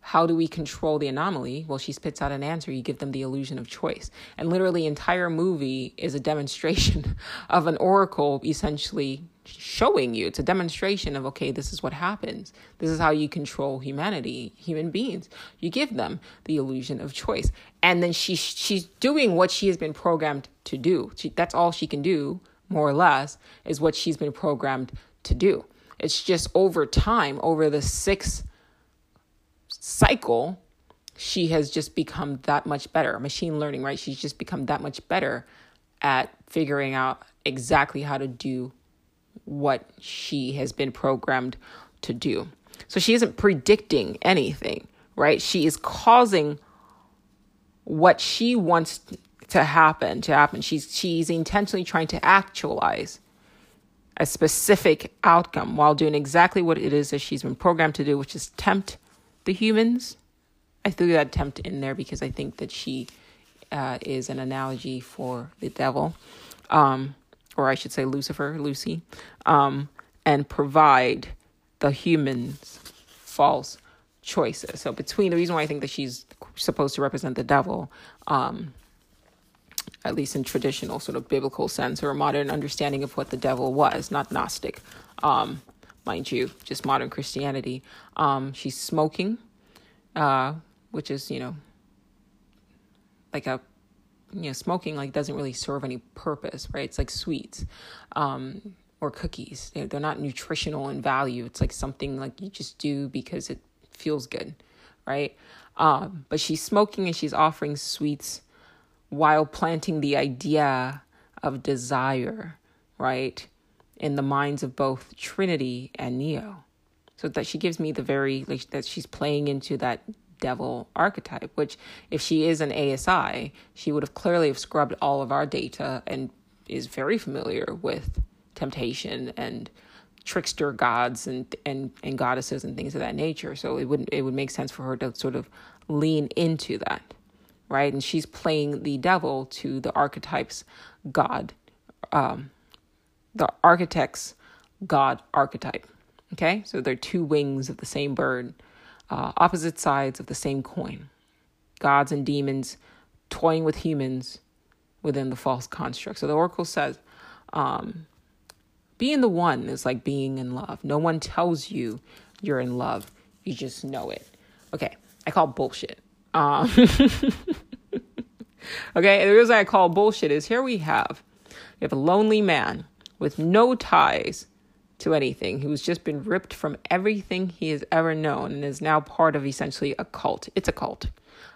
How do we control the anomaly? Well, she spits out an answer. You give them the illusion of choice. And literally, entire movie is a demonstration of an oracle essentially showing you. It's a demonstration of, okay, this is what happens. This is how you control humanity, human beings. You give them the illusion of choice. And then she, she's doing what she has been programmed to do. She, that's all she can do, more or less, is what she's been programmed to do. It's just over time, over the six cycle, she has just become that much better. Machine learning, right? She's just become that much better at figuring out exactly how to do what she has been programmed to do. So she isn't predicting anything, right? She is causing what she wants to happen to happen. She's she's intentionally trying to actualize a specific outcome while doing exactly what it is that she's been programmed to do, which is tempt the humans I threw that tempt in there because I think that she uh, is an analogy for the devil, um, or I should say Lucifer, Lucy, um, and provide the humans false choices. So between the reason why I think that she's supposed to represent the devil, um, at least in traditional sort of biblical sense or a modern understanding of what the devil was, not Gnostic, um, mind you, just modern Christianity. Um, she's smoking, uh, which is you know like a you know smoking like doesn't really serve any purpose, right? It's like sweets. Um, or cookies. They're not nutritional in value. It's like something like you just do because it feels good, right? Um, but she's smoking and she's offering sweets while planting the idea of desire, right, in the minds of both Trinity and Neo. So that she gives me the very, like, that she's playing into that devil archetype, which if she is an ASI, she would have clearly have scrubbed all of our data and is very familiar with temptation and trickster gods and and and goddesses and things of that nature. So it would it would make sense for her to sort of lean into that, right? And she's playing the devil to the archetypes god, um, the architect's god archetype. Okay, so they're two wings of the same bird, uh, opposite sides of the same coin. Gods and demons toying with humans within the false construct. So the oracle says. Um, being the one is like being in love. No one tells you you're in love. You just know it. Okay. I call bullshit. Um, okay. The reason I call bullshit is here we have, we have a lonely man with no ties to anything who's just been ripped from everything he has ever known and is now part of essentially a cult. It's a cult.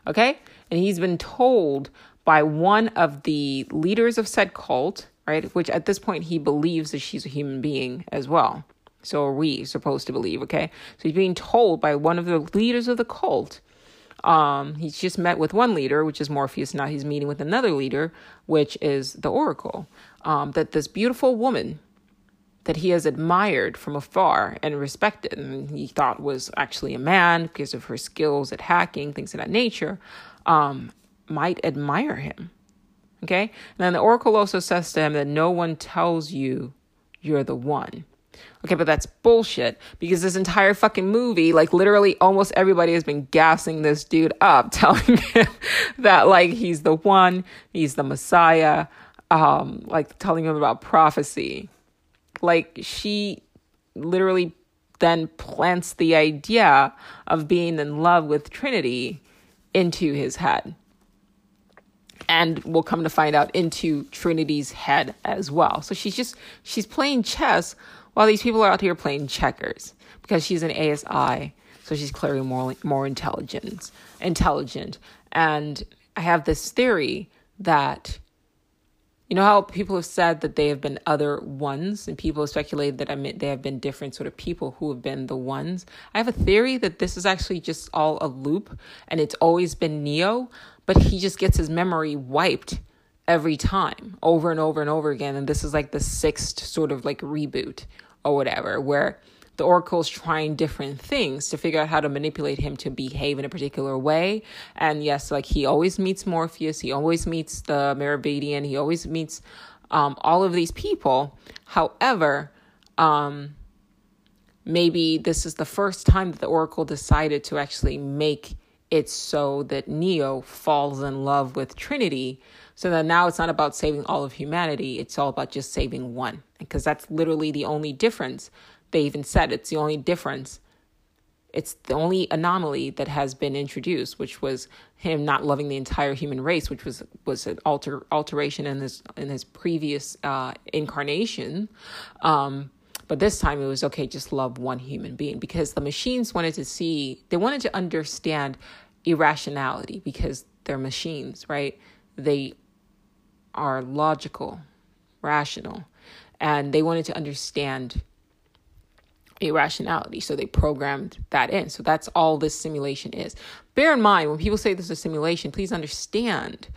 Okay. And he's been told by one of the leaders of said cult right? Which at this point he believes that she's a human being as well. So are we supposed to believe, okay? So he's being told by one of the leaders of the cult. Um, he's just met with one leader, which is Morpheus. Now he's meeting with another leader, which is the Oracle. Um, that this beautiful woman that he has admired from afar and respected, and he thought was actually a man because of her skills at hacking, things of that nature, um, might admire him. Okay? And then the oracle also says to him that no one tells you you're the one. Okay, but that's bullshit because this entire fucking movie, like literally almost everybody has been gassing this dude up, telling him that like he's the one, he's the Messiah, um, like telling him about prophecy. Like she literally then plants the idea of being in love with Trinity into his head and we'll come to find out into Trinity's head as well. So she's just she's playing chess while these people are out here playing checkers because she's an ASI, so she's clearly more more intelligent, intelligent. And I have this theory that you know how people have said that they have been other ones, and people have speculated that I mean they have been different sort of people who have been the ones. I have a theory that this is actually just all a loop, and it's always been Neo, but he just gets his memory wiped every time, over and over and over again. And this is like the sixth sort of like reboot or whatever, where the oracle's trying different things to figure out how to manipulate him to behave in a particular way. And yes, like he always meets Morpheus, he always meets the Merovingian, he always meets um, all of these people. However, um, maybe this is the first time that the oracle decided to actually make it so that Neo falls in love with Trinity. So that now it's not about saving all of humanity, it's all about just saving one. Because that's literally the only difference they even said it's the only difference. It's the only anomaly that has been introduced, which was him not loving the entire human race, which was was an alter alteration in his in his previous uh, incarnation. Um, but this time it was okay, just love one human being because the machines wanted to see, they wanted to understand irrationality because they're machines, right? They are logical, rational, and they wanted to understand irrationality. So they programmed that in. So that's all this simulation is. Bear in mind, when people say this is a simulation, please understand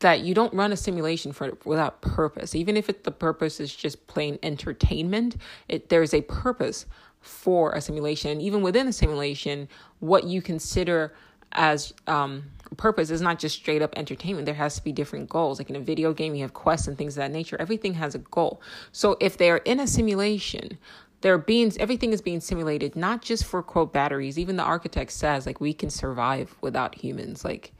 that you don't run a simulation for without purpose. Even if it, the purpose is just plain entertainment, it, there's a purpose for a simulation. And even within a simulation, what you consider as um, purpose is not just straight up entertainment. There has to be different goals. Like in a video game, you have quests and things of that nature. Everything has a goal. So if they are in a simulation, they're being everything is being simulated not just for quote batteries. Even the architect says like we can survive without humans. Like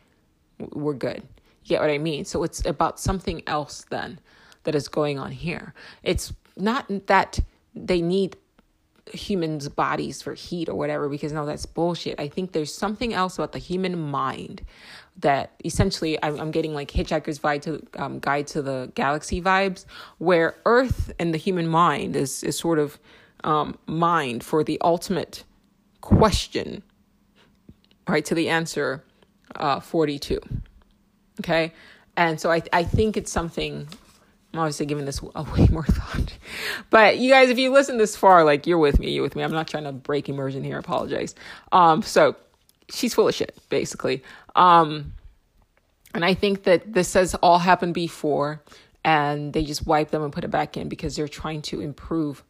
we're good. You get what I mean? So it's about something else then that is going on here. It's not that they need humans' bodies for heat or whatever, because no, that's bullshit. I think there's something else about the human mind that essentially I'm, I'm getting like Hitchhiker's Guide to um, Guide to the Galaxy vibes, where Earth and the human mind is is sort of um, mind for the ultimate question, right? To the answer uh, 42. Okay. And so I, I think it's something I'm obviously giving this a way more thought. But you guys, if you listen this far, like you're with me, you're with me. I'm not trying to break immersion here. I apologize. Um, so she's full of shit, basically. Um, and I think that this has all happened before, and they just wipe them and put it back in because they're trying to improve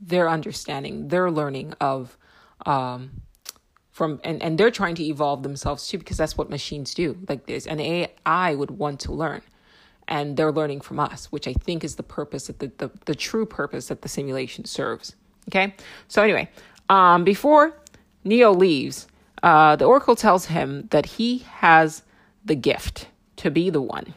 their understanding, their learning of um, from and, and they're trying to evolve themselves too because that's what machines do like this an ai would want to learn and they're learning from us, which I think is the purpose that the, the, the true purpose that the simulation serves. Okay, so anyway, um, before Neo leaves, uh, the Oracle tells him that he has the gift to be the one.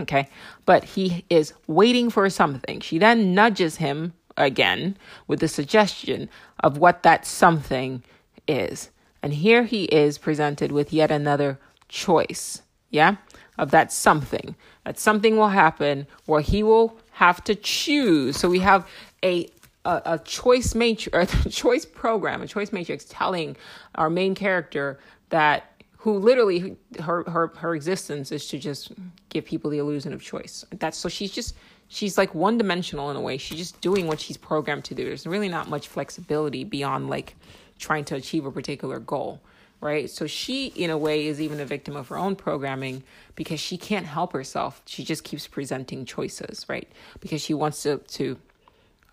Okay, but he is waiting for something. She then nudges him again with the suggestion of what that something is. And here he is presented with yet another choice. Yeah, of that something that something will happen where he will have to choose. So we have a a, a choice matrix, a choice program, a choice matrix telling our main character that who literally her her her existence is to just give people the illusion of choice. That's so she's just she's like one dimensional in a way. She's just doing what she's programmed to do. There's really not much flexibility beyond like trying to achieve a particular goal right? So she, in a way, is even a victim of her own programming because she can't help herself. She just keeps presenting choices, right? Because she wants to to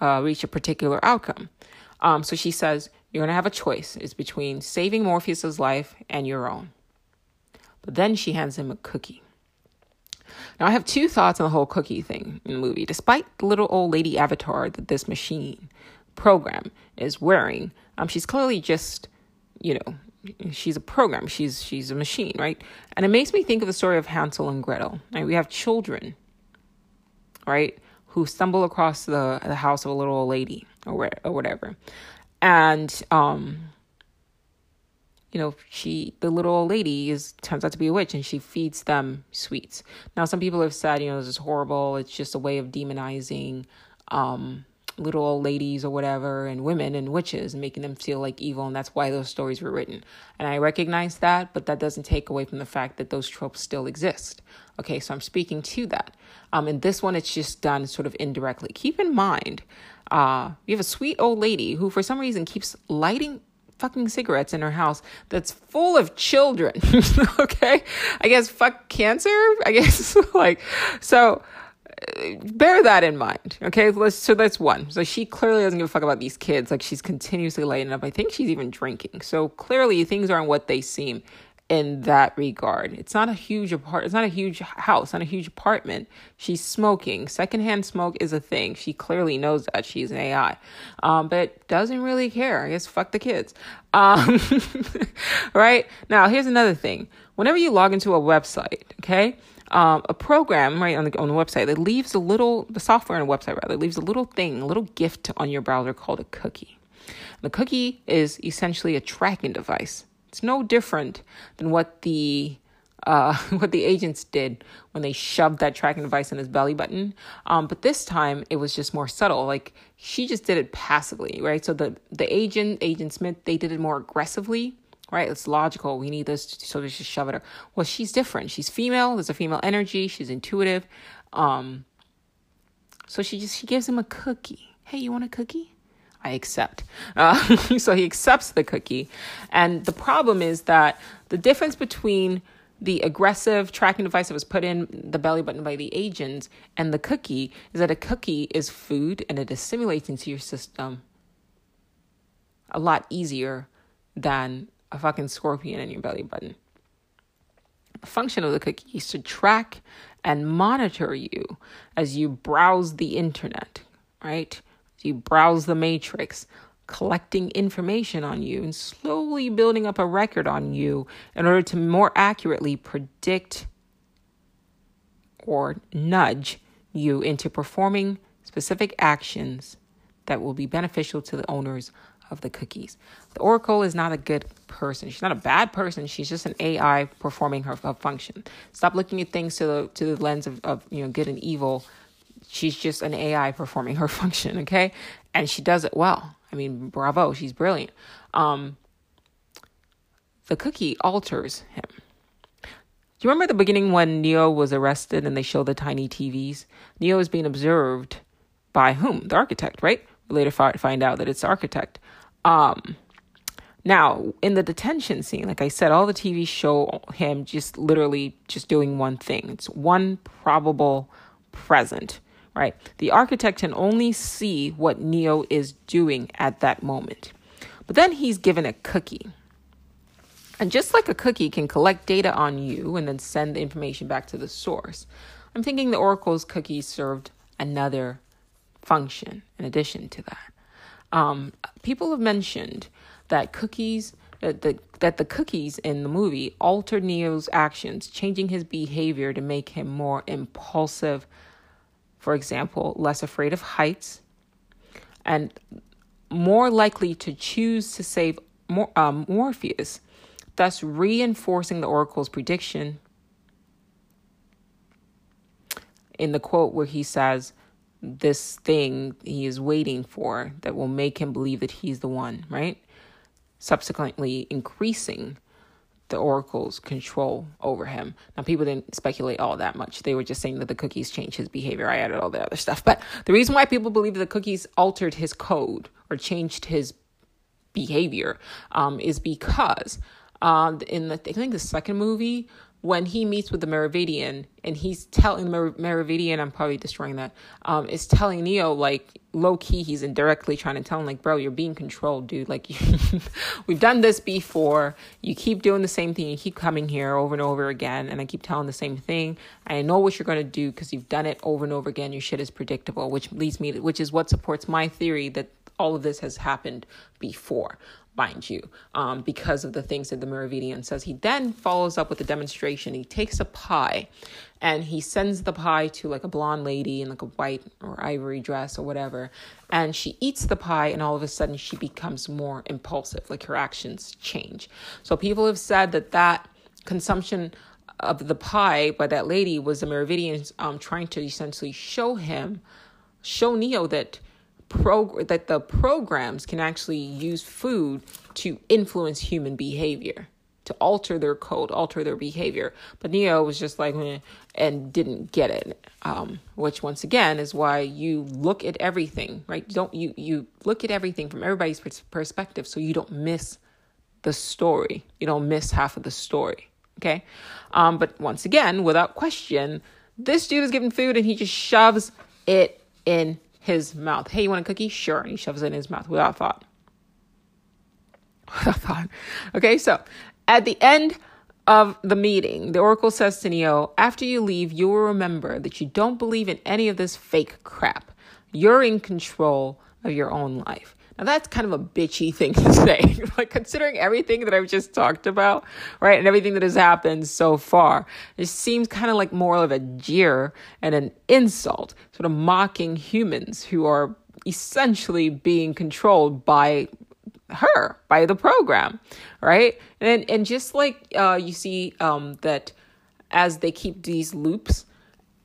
uh, reach a particular outcome. Um, so she says, "You're gonna have a choice. It's between saving Morpheus's life and your own." But then she hands him a cookie. Now, I have two thoughts on the whole cookie thing in the movie. Despite the little old lady avatar that this machine program is wearing, um, she's clearly just, you know, she's a program. She's she's a machine right? And it makes me think of the story of hansel and gretel. Right? We have children right who stumble across the the house of a little old lady or, or whatever. And um you know she the little old lady is turns out to be a witch and she feeds them sweets. Now some people have said you know this is horrible. It's just a way of demonizing um little old ladies or whatever and women and witches and making them feel like evil and that's why those stories were written. And i recognize that but that doesn't take away from the fact that those tropes still exist. Okay so i'm speaking to that. Um in this one it's just done sort of indirectly. Keep in mind uh you have a sweet old lady who for some reason keeps lighting fucking cigarettes in her house that's full of children okay i guess fuck cancer i guess like so uh, bear that in mind. Okay, let's, so that's one. So she clearly doesn't give a fuck about these kids. Like she's continuously lighting up. I think she's even drinking. So clearly things aren't what they seem in that regard. It's not a huge apart. It's not a huge house. Not a huge apartment. She's smoking. Secondhand smoke is a thing. She clearly knows that she's an AI, um, but doesn't really care. I guess fuck the kids. Um, right now, here's another thing. Whenever you log into a website, okay um, a program right on the on the website that leaves a little the software on a website rather leaves a little thing, a little gift on your browser called a cookie. The cookie is essentially a tracking device. It's no different than what the uh, what the agents did when they shoved that tracking device in his belly button. Um, but this time it was just more subtle. Like she just did it passively, right? So the the agent, Agent Smith, they did it more aggressively right? It's logical. We need this, so they just shove it. Her. Well, she's different. She's female. There's a female energy. She's intuitive. Um, so she just she gives him a cookie. Hey, you want a cookie? I accept. Uh, so he accepts the cookie, and the problem is that the difference between the aggressive tracking device that was put in the belly button by the agents and the cookie is that a cookie is food and it assimilates into your system a lot easier than a fucking scorpion in your belly button. The function of the cookie is to track and monitor you as you browse the internet, right? You browse the matrix, collecting information on you and slowly building up a record on you in order to more accurately predict or nudge you into performing specific actions that will be beneficial to the owners of the cookies. The Oracle is not a good person. She's not a bad person. She's just an AI performing her, her function. Stop looking at things to the to the lens of, of you know good and evil. She's just an AI performing her function, okay? And she does it well. I mean, bravo, she's brilliant. Um, the cookie alters him. Do you remember the beginning when Neo was arrested and they show the tiny TVs? Neo is being observed by whom? The architect, right? We later find out that it's the architect. Um, now, in the detention scene, like I said, all the TVs show him just literally just doing one thing. It's one probable present, right? The architect can only see what Neo is doing at that moment. But then he's given a cookie. And just like a cookie can collect data on you and then send the information back to the source, I'm thinking the Oracle's cookie served another function in addition to that. Um, people have mentioned that cookies that the, that the cookies in the movie altered Neo's actions, changing his behavior to make him more impulsive. For example, less afraid of heights, and more likely to choose to save Mor- um, Morpheus, thus reinforcing the Oracle's prediction in the quote where he says, this thing he is waiting for that will make him believe that he's the one, right? Subsequently, increasing the oracle's control over him. Now, people didn't speculate all that much. They were just saying that the cookies changed his behavior. I added all the other stuff. But the reason why people believe the cookies altered his code or changed his behavior um, is because uh, in the, I think the second movie, when he meets with the Merovingian and he's telling Mer- Merovingian, I'm probably destroying that, um, is telling Neo, like, low key, he's indirectly trying to tell him, like, bro, you're being controlled, dude. Like, we've done this before. You keep doing the same thing. You keep coming here over and over again. And I keep telling the same thing. I know what you're going to do because you've done it over and over again. Your shit is predictable, which leads me to, which is what supports my theory that all of this has happened before mind you, um, because of the things that the Merovingian says. He then follows up with a demonstration. He takes a pie and he sends the pie to like a blonde lady in like a white or ivory dress or whatever. And she eats the pie and all of a sudden she becomes more impulsive, like her actions change. So people have said that that consumption of the pie by that lady was the Merovingians um, trying to essentially show him, show Neo that prog- that the programs can actually use food to influence human behavior to alter their code alter their behavior. But neo was just like and didn't get it. Um, which once again is why you look at everything right? Don't you you look at everything from everybody's perspective so you don't miss the story. You don't miss half of the story okay? Um, but once again without question this dude is given food and he just shoves it in his mouth. Hey, you want a cookie? Sure. And he shoves it in his mouth without thought. Without thought. Okay, so at the end of the meeting, the oracle says to Neo, after you leave, you will remember that you don't believe in any of this fake crap. You're in control of your own life. Now that's kind of a bitchy thing to say, like considering everything that I've just talked about, right, and everything that has happened so far. It seems kind of like more of a jeer and an insult, sort of mocking humans who are essentially being controlled by her, by the program, right? And and just like uh, you see um, that as they keep these loops.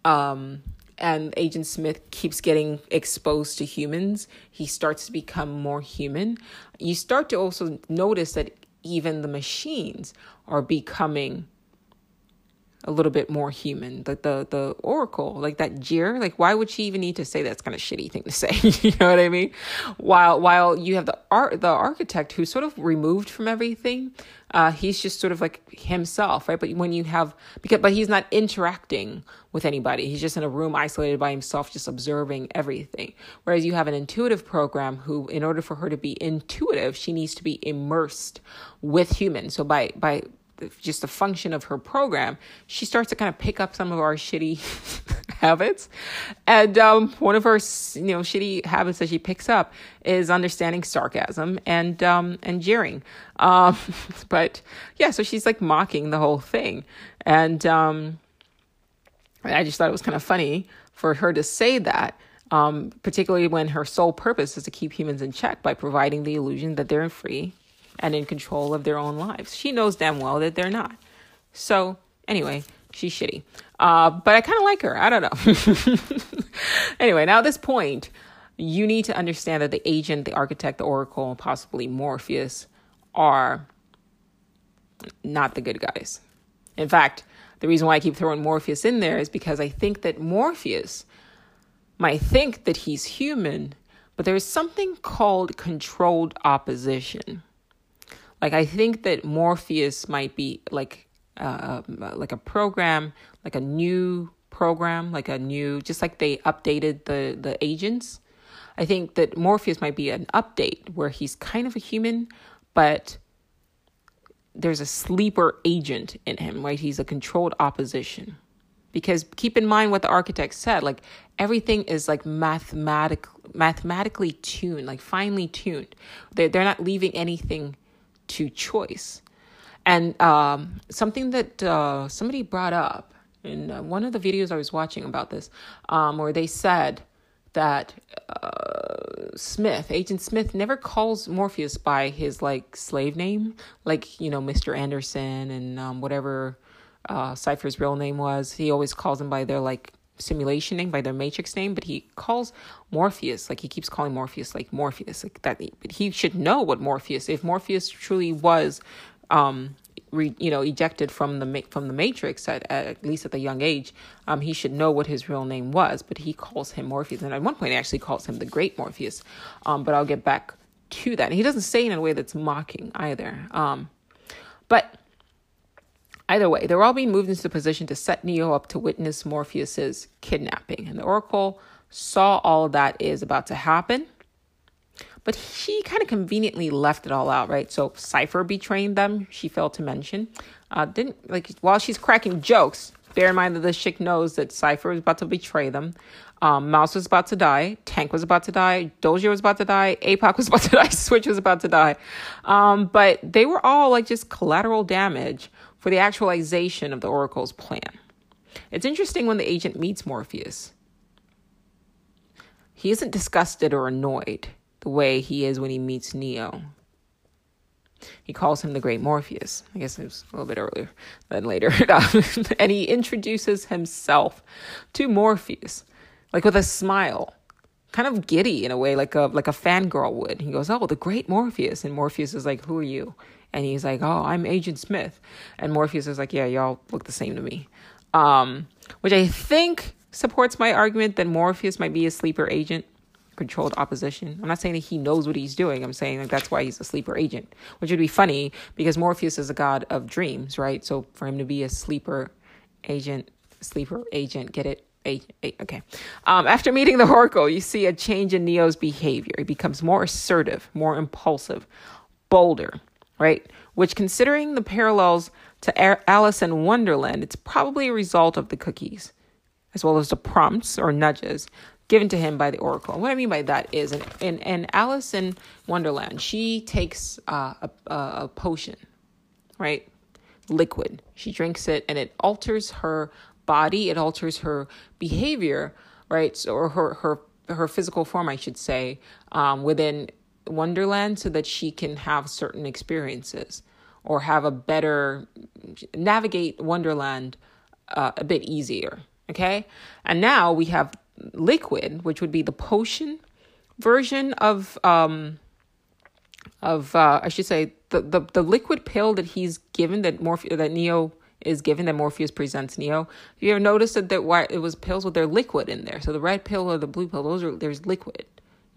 Um, and Agent Smith keeps getting exposed to humans, he starts to become more human. You start to also notice that even the machines are becoming a little bit more human. Like the, the oracle, like that jeer, like why would she even need to say that's kind of shitty thing to say? you know what I mean? While while you have the art the architect who's sort of removed from everything, uh, he's just sort of like himself, right? But when you have because but he's not interacting with anybody. He's just in a room isolated by himself, just observing everything. Whereas you have an intuitive program who, in order for her to be intuitive, she needs to be immersed with humans. So by by just a function of her program, she starts to kind of pick up some of our shitty habits. And um, one of her, you know, shitty habits that she picks up is understanding sarcasm and um, and jeering. Um, but yeah, so she's like mocking the whole thing, and um, I just thought it was kind of funny for her to say that. Um, particularly when her sole purpose is to keep humans in check by providing the illusion that they're free and in control of their own lives. She knows damn well that they're not. So, anyway, she's shitty. Uh, but I kind of like her. I don't know. anyway, now at this point, you need to understand that the agent, the architect, the oracle, and possibly Morpheus are not the good guys. In fact, the reason why I keep throwing Morpheus in there is because I think that Morpheus might think that he's human, but there's something called controlled opposition. Like I think that Morpheus might be like uh, like a program, like a new program, like a new, just like they updated the the agents. I think that Morpheus might be an update where he's kind of a human, but there's a sleeper agent in him, right? He's a controlled opposition. Because keep in mind what the architect said, like everything is like mathematic, mathematically tuned, like finely tuned. They're, they're not leaving anything to choice. And um, something that uh, somebody brought up in uh, one of the videos I was watching about this, um, where they said that uh, Smith, Agent Smith, never calls Morpheus by his like slave name, like you know Mr. Anderson and um, whatever uh, Cypher's real name was. He always calls him by their like simulation name, by their matrix name, but he calls Morpheus like he keeps calling Morpheus like Morpheus like that. But he should know what Morpheus. If Morpheus truly was um, re, you know, ejected from the from the Matrix at, at least at the young age, um, he should know what his real name was. But he calls him Morpheus, and at one point, he actually calls him the Great Morpheus. Um, but I'll get back to that. And he doesn't say it in a way that's mocking either. Um, but either way, they're all being moved into the position to set Neo up to witness Morpheus's kidnapping, and the Oracle saw all that is about to happen but she kind of conveniently left it all out, right? So Cypher betraying them, she failed to mention. Uh, didn't like while she's cracking jokes. Bear in mind that the chick knows that Cypher is about to betray them. Um, Mouse was about to die. Tank was about to die. Dozer was about to die. APOC was about to die. Switch was about to die. Um, but they were all like just collateral damage for the actualization of the Oracle's plan. It's interesting when the agent meets Morpheus. He isn't disgusted or annoyed the way he is when he meets Neo. He calls him the great Morpheus. I guess it was a little bit earlier than later. and he introduces himself to Morpheus, like with a smile, kind of giddy in a way, like a like a fangirl would. He goes, Oh, the great Morpheus. And Morpheus is like, Who are you? And he's like, Oh, I'm Agent Smith. And Morpheus is like, Yeah, y'all look the same to me. Um, which I think supports my argument that Morpheus might be a sleeper agent controlled opposition. I'm not saying that he knows what he's doing. I'm saying like that's why he's a sleeper agent, which would be funny because Morpheus is a god of dreams, right? So for him to be a sleeper agent, sleeper agent, get it? Okay. Um, after meeting the Oracle, you see a change in Neo's behavior. He becomes more assertive, more impulsive, bolder, right? Which, considering the parallels to Alice in Wonderland, it's probably a result of the cookies, as well as the prompts or nudges given to him by the oracle. And what I mean by that is, in, in, in Alice in Wonderland, she takes uh, a, a potion, right? Liquid. She drinks it and it alters her body, it alters her behavior, right? So, or her, her, her physical form, I should say, um, within Wonderland so that she can have certain experiences or have a better, navigate Wonderland uh, a bit easier. Okay. And now we have liquid, which would be the potion version of um of uh I should say the the, the liquid pill that he's given that Morpheus that Neo is given that Morpheus presents Neo. You ever noticed that there why it was pills with their liquid in there? So the red pill or the blue pill, those are there's liquid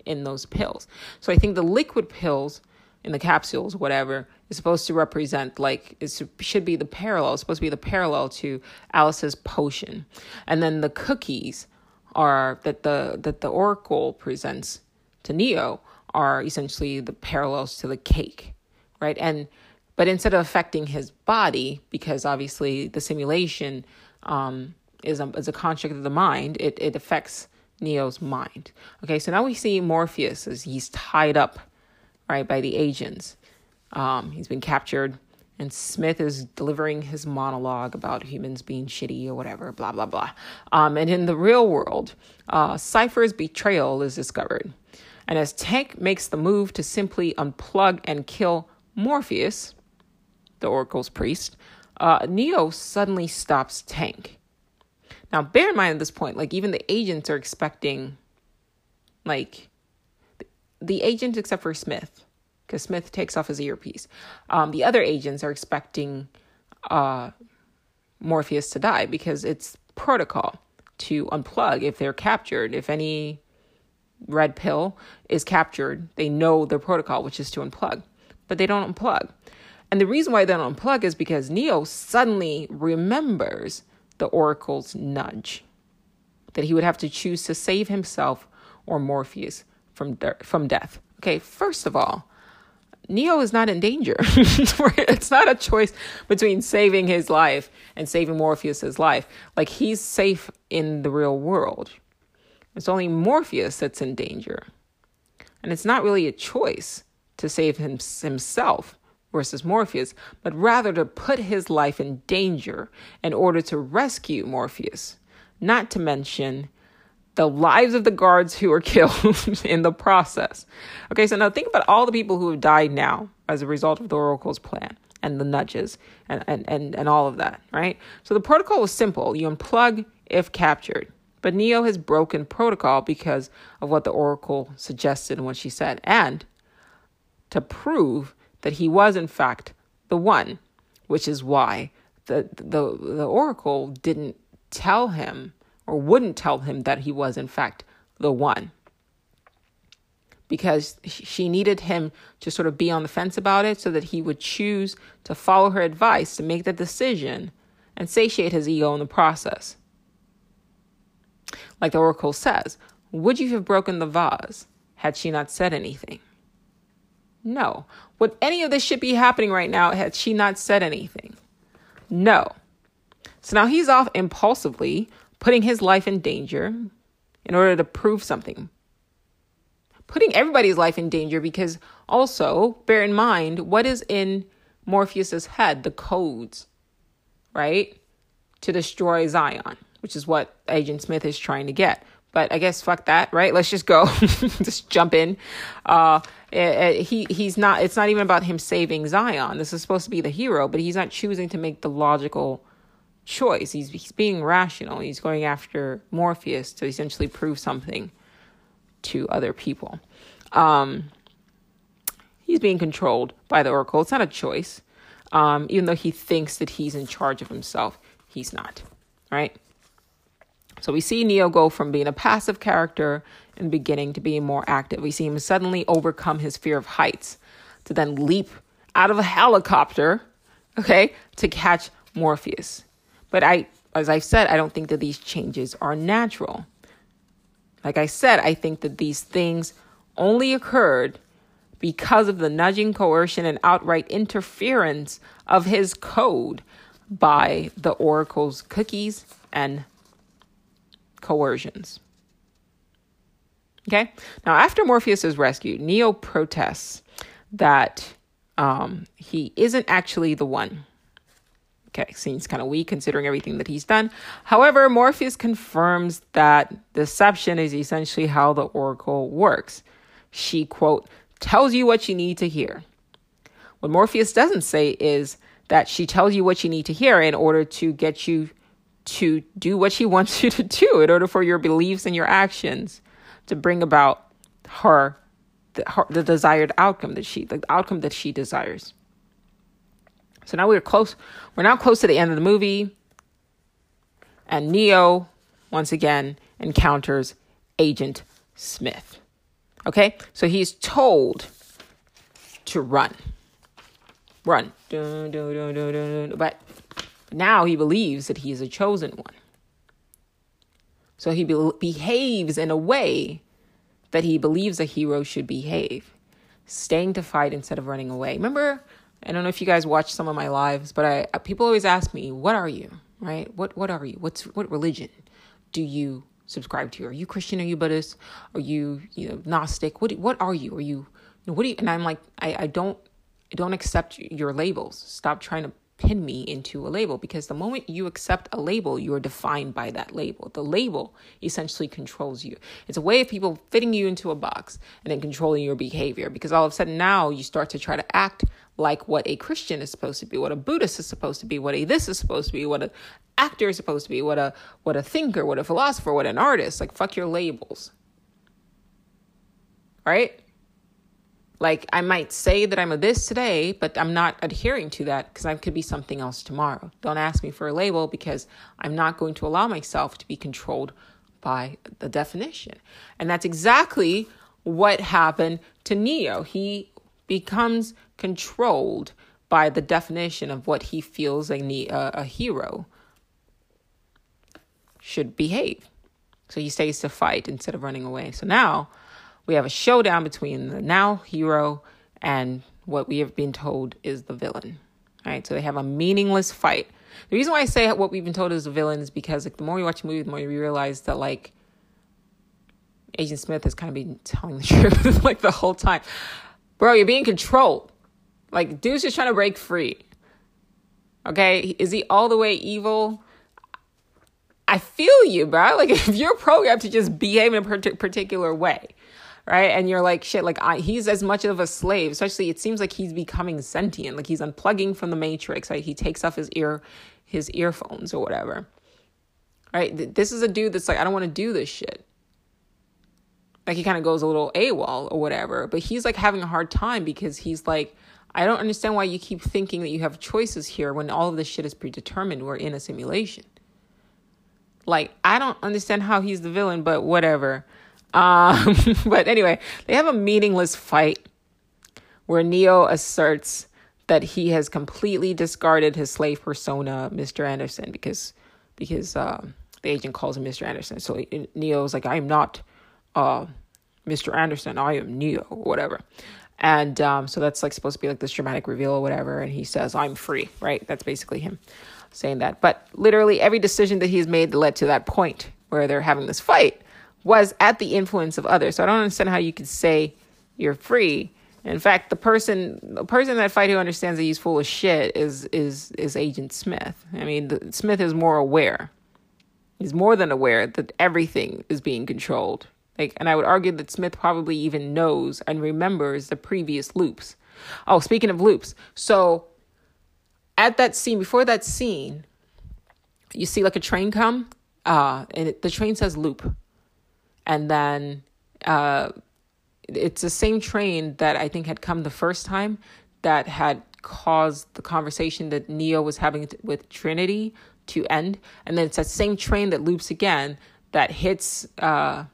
in those pills. So I think the liquid pills in the capsules, whatever, is supposed to represent like it should be the parallel. It's supposed to be the parallel to Alice's potion, and then the cookies are that the that the oracle presents to Neo are essentially the parallels to the cake, right? And but instead of affecting his body, because obviously the simulation um, is, a, is a construct of the mind, it, it affects Neo's mind. Okay, so now we see Morpheus as he's tied up, right, by the agents. Um, he's been captured, and Smith is delivering his monologue about humans being shitty or whatever, blah, blah, blah. Um, and in the real world, uh, Cypher's betrayal is discovered. And as Tank makes the move to simply unplug and kill Morpheus, the Oracle's priest, uh, Neo suddenly stops Tank. Now, bear in mind at this point, like even the agents are expecting, like, the agents except for Smith, because Smith takes off his earpiece. Um, the other agents are expecting uh, Morpheus to die because it's protocol to unplug if they're captured. If any red pill is captured, they know their protocol, which is to unplug, but they don't unplug. And the reason why they don't unplug is because Neo suddenly remembers the oracle's nudge that he would have to choose to save himself or Morpheus from de- from death. Okay, first of all, Neo is not in danger. it's not a choice between saving his life and saving Morpheus's life. Like he's safe in the real world. It's only Morpheus that's in danger. And it's not really a choice to save him, himself versus Morpheus, but rather to put his life in danger in order to rescue Morpheus, not to mention the lives of the guards who were killed in the process. Okay, so now think about all the people who have died now as a result of the Oracle's plan and the nudges and, and, and, and all of that, right? So the protocol was simple you unplug if captured. But Neo has broken protocol because of what the Oracle suggested and what she said. And to prove that he was in fact the one, which is why the the the oracle didn't tell him or wouldn't tell him that he was in fact the one. Because she needed him to sort of be on the fence about it so that he would choose to follow her advice to make the decision and satiate his ego in the process. Like the oracle says, would you have broken the vase had she not said anything? No. Would any of this shit be happening right now had she not said anything? No. So now he's off impulsively, putting his life in danger in order to prove something. Putting everybody's life in danger because also, bear in mind, what is in Morpheus's head? The codes, right? To destroy Zion, which is what Agent Smith is trying to get. But I guess fuck that, right? Let's just go, just jump in. Uh, eh, eh, he he's not. It's not even about him saving Zion. This is supposed to be the hero, but he's not choosing to make the logical choice. He's he's being rational. He's going after Morpheus to essentially prove something to other people. Um, he's being controlled by the Oracle. It's not a choice. Um, even though he thinks that he's in charge of himself, he's not. Right? So we see Neo go from being a passive character and beginning to be more active. We see him suddenly overcome his fear of heights to then leap out of a helicopter, okay, to catch Morpheus. But I, as I've said, I don't think that these changes are natural. Like I said, I think that these things only occurred because of the nudging, coercion, and outright interference of his code by the Oracle's cookies and coercions. Okay? Now, after Morpheus is rescued, Neo protests that um, he isn't actually the one. Okay, seems kind of weak considering everything that he's done. However, Morpheus confirms that deception is essentially how the Oracle works. She, quote, tells you what you need to hear. What Morpheus doesn't say is that she tells you what you need to hear in order to get you to do what she wants you to do in order for your beliefs and your actions to bring about her the, her, the desired outcome that she the outcome that she desires. So now we're close we're now close to the end of the movie. And neo once again encounters agent smith. Okay? So he's told to run. Run. But now he believes that he is a chosen one. So he be- behaves in a way that he believes a hero should behave, staying to fight instead of running away. Remember I don't know if you guys watch some of my lives, but I uh, people always ask me, "What are you?" Right? What what are you? What's what religion do you subscribe to? Are you Christian? Are you Buddhist? Are you you know Gnostic? What what are you? Are you, what do you? And I'm like, I I don't I don't accept your labels. Stop trying to pin me into a label because the moment you accept a label, you are defined by that label. The label essentially controls you. It's a way of people fitting you into a box and then controlling your behavior because all of a sudden now you start to try to act like what a Christian is supposed to be, what a Buddhist is supposed to be, what a this is supposed to be, what an actor is supposed to be, what a what a thinker, what a philosopher, what an artist. Like fuck your labels. Right? Like I might say that I'm a this today, but I'm not adhering to that because I could be something else tomorrow. Don't ask me for a label because I'm not going to allow myself to be controlled by the definition. And that's exactly what happened to Neo. He becomes controlled by the definition of what he feels a, a hero should behave. So he stays to fight instead of running away. So now we have a showdown between the now hero and what we have been told is the villain. Right? So they have a meaningless fight. The reason why I say what we've been told is the villain is because like the more you watch the movie, the more you realize that like Agent Smith has kind of been telling the truth like the whole time. Bro, you're being controlled. Like dude's just trying to break free. Okay? Is he all the way evil? I feel you, bro. Like if you're programmed to just behave in a particular way, right? And you're like, shit, like I, he's as much of a slave. Especially, it seems like he's becoming sentient. Like he's unplugging from the matrix. Right? He takes off his ear, his earphones or whatever. Right? This is a dude that's like, I don't want to do this shit. Like he kind of goes a little AWOL or whatever. But he's like having a hard time because he's like, I don't understand why you keep thinking that you have choices here when all of this shit is predetermined. We're in a simulation. Like, I don't understand how he's the villain, but whatever. Um, but anyway, they have a meaningless fight where Neo asserts that he has completely discarded his slave persona, Mr. Anderson, because because uh, the agent calls him Mr. Anderson. So Neo's like, I'm not uh, Mr. Anderson, I am Neo, or whatever. And um, so that's like supposed to be like this dramatic reveal or whatever. And he says, I'm free, right? That's basically him saying that. But literally every decision that he's made led to that point where they're having this fight was at the influence of others. So I don't understand how you could say you're free. In fact, the person the person that fight who understands that he's full of shit is is is Agent Smith. I mean, the, Smith is more aware. He's more than aware that everything is being controlled. Like, and I would argue that Smith probably even knows and remembers the previous loops. Oh, speaking of loops, so at that scene, before that scene, you see like a train come, uh, and it, the train says loop and then uh, it's the same train that I think had come the first time that had caused the conversation that Neo was having with Trinity to end, and then it's that same train that loops again that hits uh,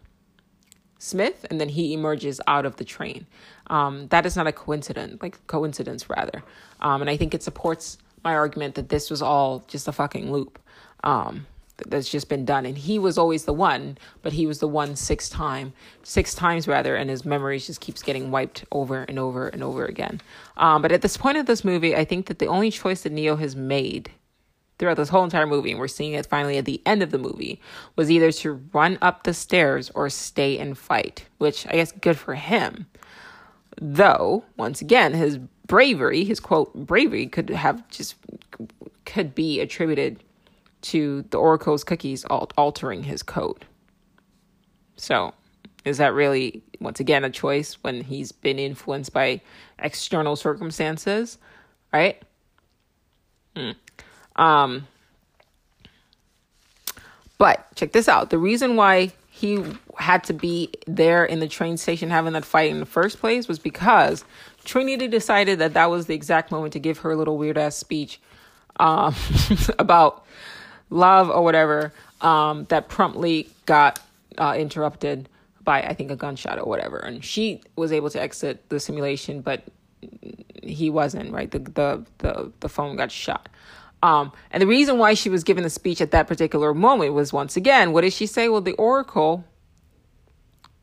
Smith, and then he emerges out of the train. Um, that is not a coincidence, like coincidence rather, um, and I think it supports my argument that this was all just a fucking loop. Um, that's just been done. And he was always the one but he was the one six time six times rather and his memories just keeps getting wiped over and over and over again. Um, but at this point of this movie i think that the only choice that neo has made throughout this whole entire movie and we're seeing it finally at the end of the movie was either to run up the stairs or stay and fight which i guess good for him. Though once again his bravery his quote bravery could have just could be attributed to the Oracle's cookies altering his code. So, is that really, once again, a choice when he's been influenced by external circumstances? Right? Hmm. Um, but check this out. The reason why he had to be there in the train station having that fight in the first place was because Trinity decided that that was the exact moment to give her little weird ass speech um, about love or whatever um, that promptly got uh, interrupted by I think a gunshot or whatever, and she was able to exit the simulation, but he wasn't. Right, the the the the phone got shot. Um, and the reason why she was given the speech at that particular moment was once again, what did she say? Well, the Oracle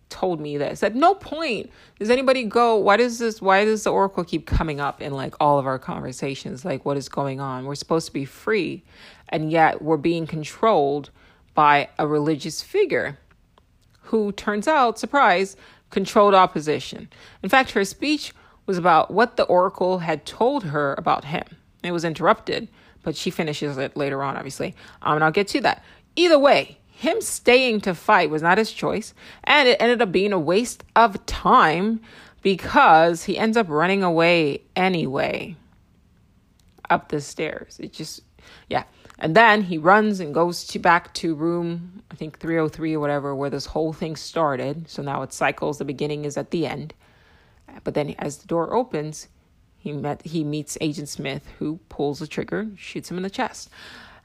told me this. At no point does anybody go, why does this, why does the oracle keep coming up in like all of our conversations? Like, what is going on? We're supposed to be free, and yet we're being controlled by a religious figure who turns out, surprise, controlled opposition. In fact, her speech was about what the oracle had told her about him. It was interrupted, but she finishes it later on, obviously. Um, and I'll get to that. Either way, him staying to fight was not his choice, and it ended up being a waste of time because he ends up running away anyway up the stairs. It just, yeah. And then he runs and goes to back to room, I think 303 or whatever, where this whole thing started. So now it cycles. The beginning is at the end. But then as the door opens, he met he meets Agent Smith, who pulls the trigger, shoots him in the chest.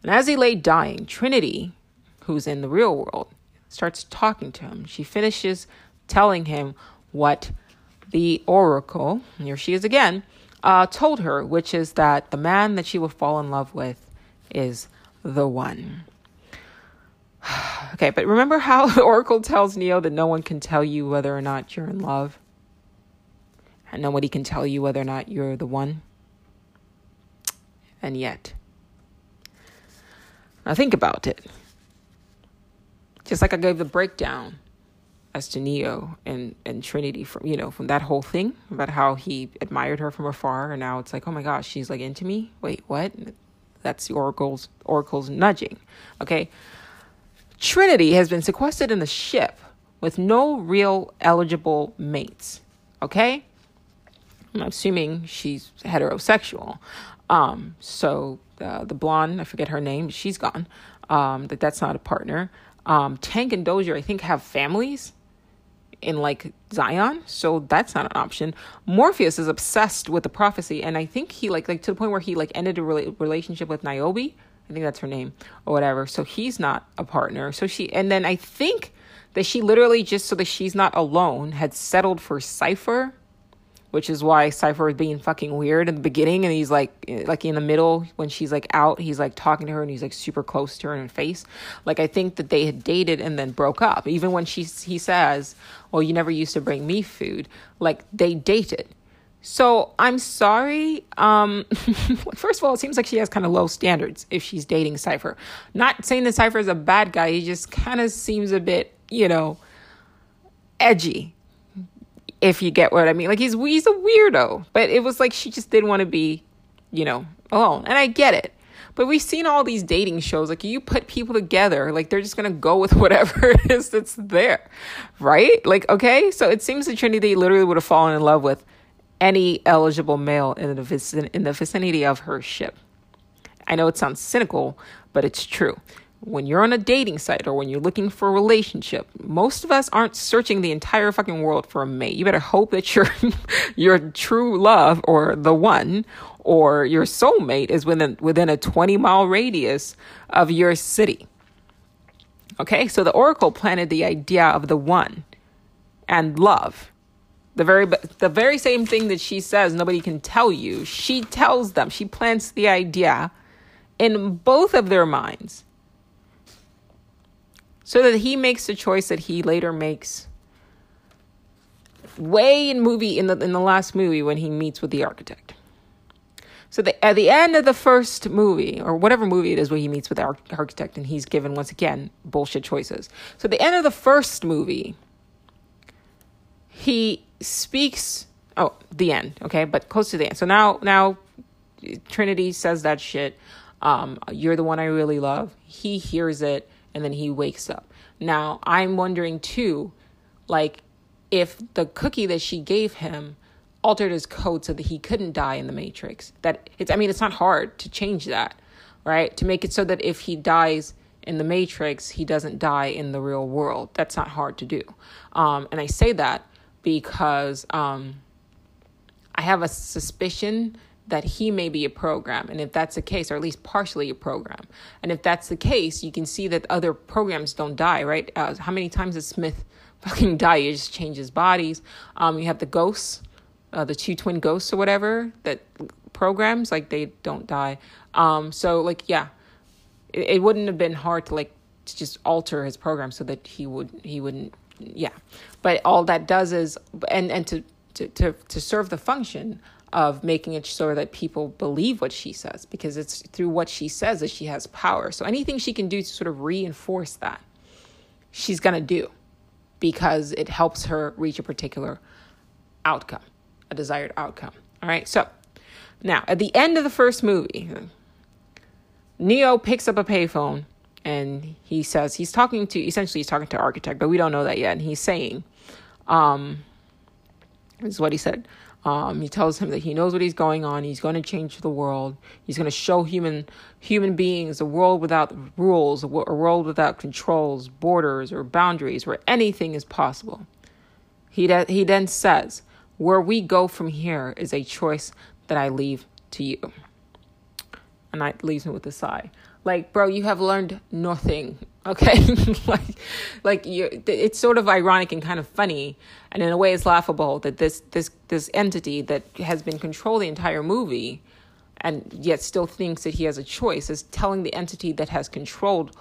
And as he lay dying, Trinity, who's in the real world, starts talking to him. She finishes telling him what the oracle, here she is again, uh, told her, which is that the man that she will fall in love with is the one. okay, but remember how the oracle tells Neo that no one can tell you whether or not you're in love? And nobody can tell you whether or not you're the one? And yet, now think about it. Just like I gave the breakdown as to Neo and, and Trinity from you know from that whole thing about how he admired her from afar and now it's like oh my gosh she's like into me wait what that's the oracle's oracle's nudging. Okay? Trinity has been sequestered in the ship with no real eligible mates. Okay? I'm assuming she's heterosexual. Um so uh, the blonde I forget her name she's gone. Um that that's not a partner. Um Tank and Dozer I think have families in like Zion, so that's not an option. Morpheus is obsessed with the prophecy, and I think he like like to the point where he like ended a rela- relationship with Niobe. I think that's her name or whatever. So he's not a partner. So she and then I think that she literally just so that she's not alone had settled for Cypher which is why Cypher is being fucking weird in the beginning, and he's like, like in the middle when she's like out, he's like talking to her, and he's like super close to her in her face. Like I think that they had dated and then broke up. Even when she he says, "Well, you never used to bring me food," like they dated. So I'm sorry. Um, first of all, it seems like she has kind of low standards if she's dating Cypher. Not saying that Cypher is a bad guy. He just kind of seems a bit, you know, edgy if you get what I mean. Like he's he's a weirdo, but it was like she just didn't want to be, you know, alone. And I get it. But we've seen all these dating shows. Like you put people together, like they're just gonna go with whatever it is that's there, right? Like okay, so it seems that Trinity literally would have fallen in love with any eligible male in the in the vicinity of her ship. I know it sounds cynical, but it's true when you're on a dating site or when you're looking for a relationship, most of us aren't searching the entire fucking world for a mate. You better hope that your your true love or the one or your soulmate is within within a 20 mile radius of your city. Okay? So the oracle planted the idea of the one and love. The very the very same thing that she says nobody can tell you. She tells them. She plants the idea in both of their minds so that he makes the choice that he later makes way in movie in the in the last movie when he meets with the architect. So the, at the end of the first movie, or whatever movie it is where he meets with the architect and he's given once again bullshit choices. So at the end of the first movie, he speaks. Oh, the end. Okay, but close to the end. So now, now, Trinity says that shit. Um, you're the one I really love. He hears it and then he wakes up. Now, I'm wondering too, like, if the cookie that she gave him altered his code so that he couldn't die in the Matrix. That it's, I mean, it's not hard to change that, right? To make it so that if he dies in the Matrix, he doesn't die in the real world. That's not hard to do. Um, and I say that because um, I have a suspicion that he may be a program. And if that's the case, or at least partially a program, and if that's the case, you can see that other programs don't die, right? Uh, how many times does Smith fucking die? He just changes bodies. Um, you have the ghosts, uh, the two twin ghosts or whatever that programs, like they don't die. Um, so like, yeah, it, it wouldn't have been hard to like to just alter his program so that he would he wouldn't yeah. But all that does is and and to to to, to serve the function of making it so that people believe what she says because it's through what she says that she has power. So anything she can do to sort of reinforce that, she's going to do because it helps her reach a particular outcome, a desired outcome. All right. So now at the end of the first movie, Neo picks up a payphone and he says he's talking to essentially he's talking to architect, but we don't know that yet. And he's saying, um, this is what he said. Um, he tells him that he knows what he's going on. He's going to change the world. He's going to show human human beings a world without rules, a world without controls, borders, or boundaries, where anything is possible. He de- he then says, "Where we go from here is a choice that I leave to you." And I leaves me with a sigh. Like, bro, you have learned nothing. Okay, like, like you. It's sort of ironic and kind of funny, and in a way, it's laughable that this this this entity that has been controlling the entire movie, and yet still thinks that he has a choice, is telling the entity that has controlled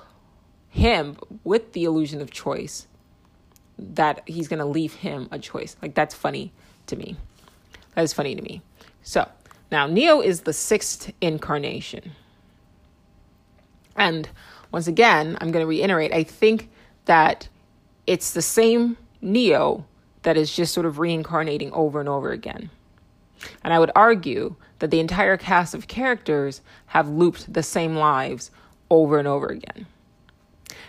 him with the illusion of choice that he's going to leave him a choice. Like that's funny to me. That is funny to me. So now Neo is the sixth incarnation. And once again, I'm going to reiterate, I think that it's the same Neo that is just sort of reincarnating over and over again. And I would argue that the entire cast of characters have looped the same lives over and over again.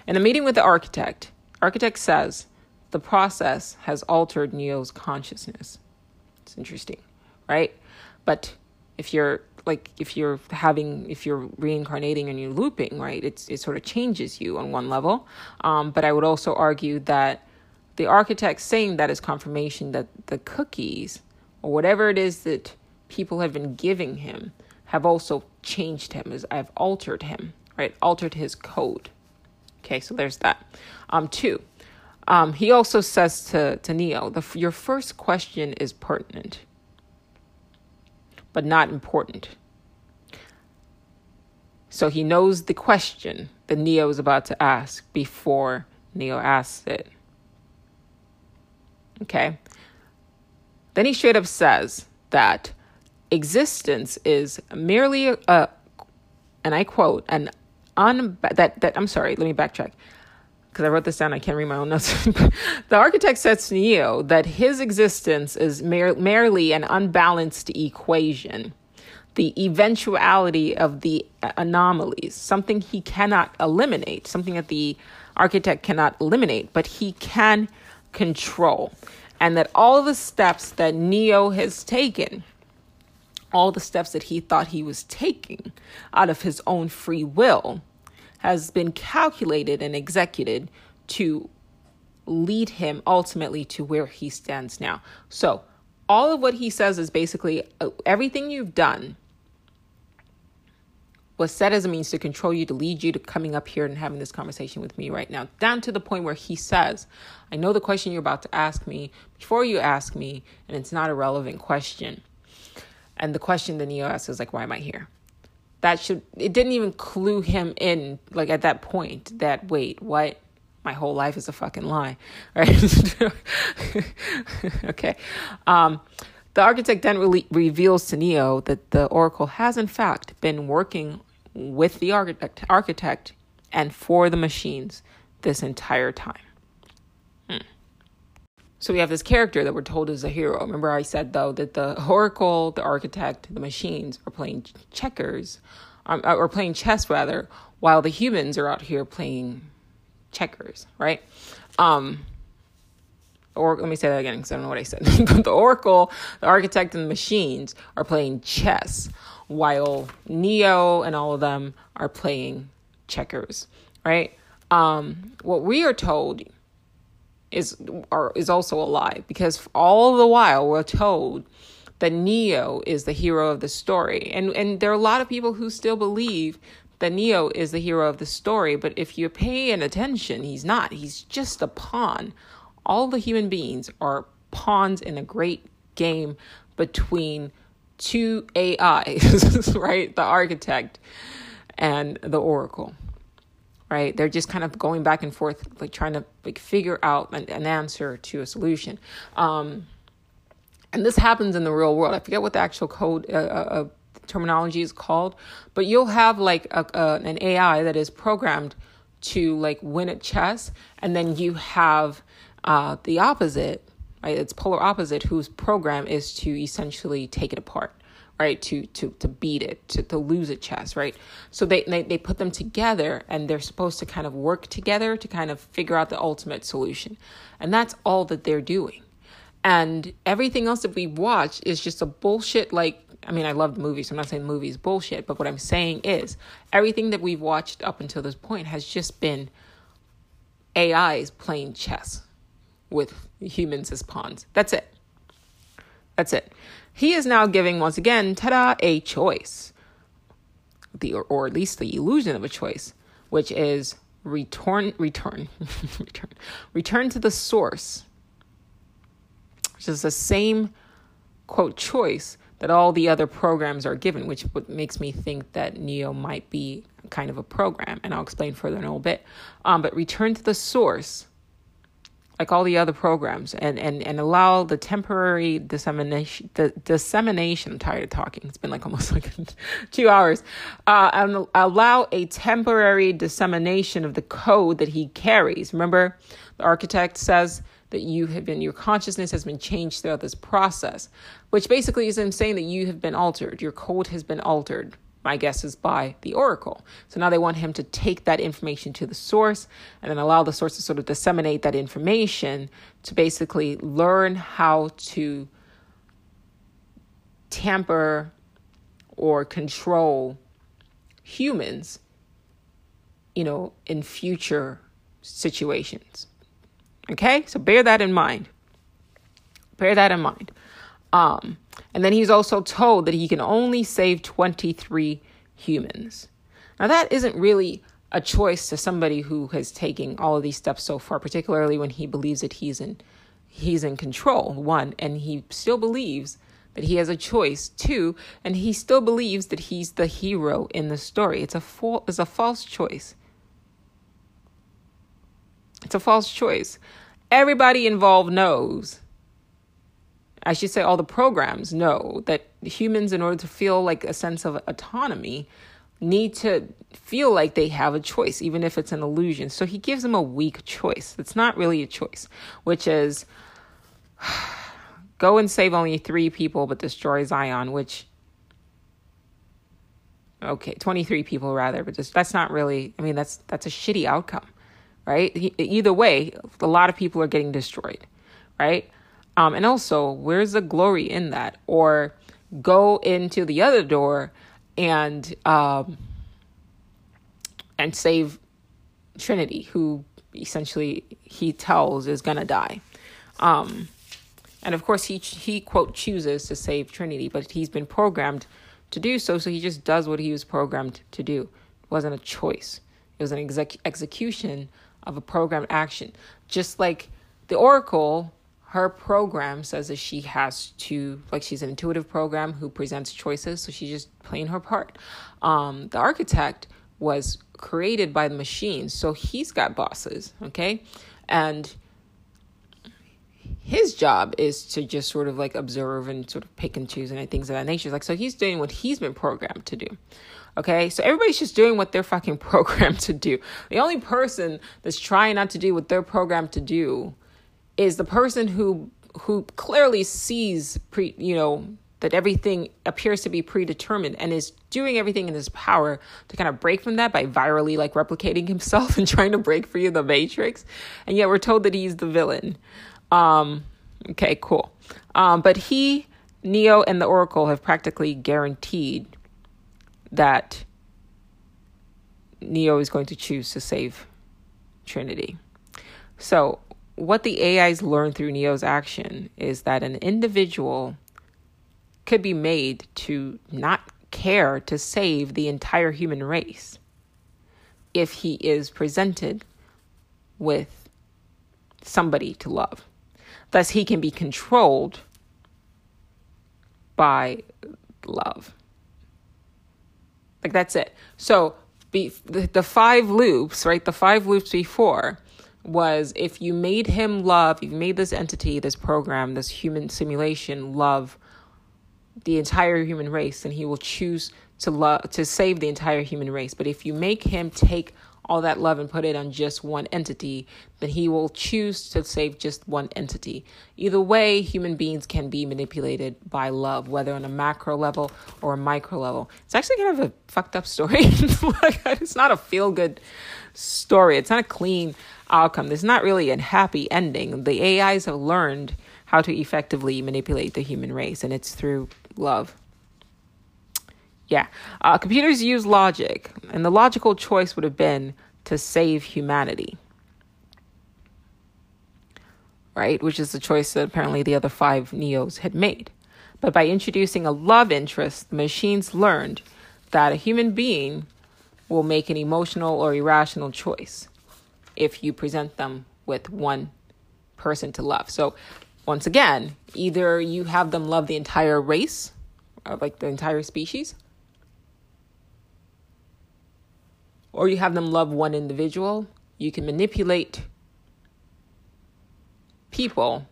In a meeting with the architect, architect says the process has altered Neo's consciousness. It's interesting, right? But if you're like if you're having if you're reincarnating and you're looping right it's it sort of changes you on one level. Um, but i would also argue that the architect saying that is confirmation that the cookies or whatever it is that people have been giving him have also changed him as i've altered him right altered his code. Okay so there's that. Um two um, he also says to, to Neo, the, your first question is pertinent but not important. So he knows the question that Neo is about to ask before Neo asks it. Okay? Then he straight up says that existence is merely a, and I quote, an un that that I'm sorry, let me backtrack because I wrote this down. I can't read my own notes. the architect says to Neo that his existence is mer- merely an unbalanced equation, the eventuality of the anomalies, something he cannot eliminate, something that the architect cannot eliminate, but he can control. And that all the steps that Neo has taken, all the steps that he thought he was taking out of his own free will, has been calculated and executed to lead him ultimately to where he stands now. So, all of what he says is basically uh, everything you've done was set as a means to control you, to lead you to coming up here and having this conversation with me right now, down to the point where he says, I know the question you're about to ask me before you ask me, and it's not a relevant question. And the question that Neo asks is like, why am I here? That should it didn't even clue him in like at that point that wait what? My whole life is a fucking lie right? Okay. Um the architect then re- reveals to neo that the oracle has in fact been working with the architect architect and for the machines this entire time. So we have this character that we're told is a hero. Remember, I said though that the oracle, the architect, the machines are playing checkers, um, or playing chess rather, while the humans are out here playing checkers, right? Um, or let me say that again because I don't know what I said. But the oracle, the architect, and the machines are playing chess, while Neo and all of them are playing checkers, right? Um, what we are told is are, is also a lie because all the while we're told that Neo is the hero of the story. And and there are a lot of people who still believe that Neo is the hero of the story, but if you're paying attention, he's not. He's just a pawn. All the human beings are pawns in a great game between two AIs, right? The architect and the oracle. Right? They're just kind of going back and forth, like trying to like figure out an, an answer to a solution. Um, and this happens in the real world. I forget what the actual code uh, uh, uh terminology is called, but you'll have like a, an AI that is programmed to like win at chess, and then you have uh, the opposite, right? It's polar opposite, whose program is to essentially take it apart right to to to beat it to, to lose a chess right so they, they they put them together and they're supposed to kind of work together to kind of figure out the ultimate solution and that's all that they're doing and everything else that we watch is just a bullshit like I mean, I love the movie, so I'm not saying the movie is bullshit, but what I'm saying is everything that we've watched up until this point has just been AIs playing chess with humans as pawns. That's it. That's it. He is now giving, once again, ta da, a choice. The, or, or at least the illusion of a choice, which is return, return, return, return to the source, which is the same quote choice that all the other programs are given, which makes me think that Neo might be kind of a program, and I'll explain further in a little bit. Um, but return to the source like all the other programs and, and, and allow the temporary dissemination the dissemination I'm tired of talking it's been like almost like two hours uh, and allow a temporary dissemination of the code that he carries. Remember the architect says that you have been your consciousness has been changed throughout this process which basically is him saying that you have been altered your code has been altered my guess is by the oracle. So now they want him to take that information to the source and then allow the source to sort of disseminate that information to basically learn how to tamper or control humans, you know, in future situations. Okay? So bear that in mind. Bear that in mind. Um, and then he's also told that he can only save 23 humans. Now, that isn't really a choice to somebody who has taken all of these steps so far, particularly when he believes that he's in he's in control, one, and he still believes that he has a choice, two, and he still believes that he's the hero in the story. It's a fa- it's a false choice. It's a false choice. Everybody involved knows I should say all the programs know that humans, in order to feel like a sense of autonomy, need to feel like they have a choice, even if it's an illusion. So he gives them a weak choice. It's not really a choice, which is go and save only three people but destroy Zion, which okay, 23 people rather, but just, that's not really, I mean, that's, that's a shitty outcome, right? Either way, a lot of people are getting destroyed, right? Um, and also, where's the glory in that? Or go into the other door and um, and save Trinity, who essentially he tells is gonna die. Um, and of course, he he quote chooses to save Trinity, but he's been programmed to do so, so he just does what he was programmed to do. It wasn't a choice; it was an exec- execution of a programmed action. Just like the Oracle her program says that she has to like she's an intuitive program who presents choices so she's just playing her part. Um, the architect was created by the machine so he's got bosses okay? And his job is to just sort of like observe and sort of pick and choose and things of that nature. Like so he's doing what he's been programmed to do Okay, so everybody's just doing what they're fucking programmed to do. The only person that's trying not to do what they're programmed to do is the person who who clearly sees pre you know that everything appears to be predetermined and is doing everything in his power to kind of break from that by virally like replicating himself and trying to break free of the matrix. And yet we're told that he's the villain. Um okay cool. Um but he neo and the oracle have practically guaranteed that neo is going to choose to save trinity. So what the AIs learn through Neo's action is that an individual could be made to not care to save the entire human race if he is presented with somebody to love. Thus, he can be controlled by love. Like, that's it. So, be, the, the five loops, right? The five loops before was if you made him love, you made this entity, this program, this human simulation love the entire human race, then he will choose to love to save the entire human race. But if you make him take all that love and put it on just one entity, then he will choose to save just one entity. Either way, human beings can be manipulated by love, whether on a macro level or a micro level. It's actually kind of a fucked up story. it's not a feel good story. It's not a clean outcome. There's not really a happy ending. The AIs have learned how to effectively manipulate the human race, and it's through love. Yeah. Uh, computers use logic, and the logical choice would have been to save humanity. Right? Which is the choice that apparently the other five Neos had made. But by introducing a love interest, the machines learned that a human being will make an emotional or irrational choice if you present them with one person to love. So, once again, either you have them love the entire race, uh, like the entire species, or you have them love one individual. You can manipulate people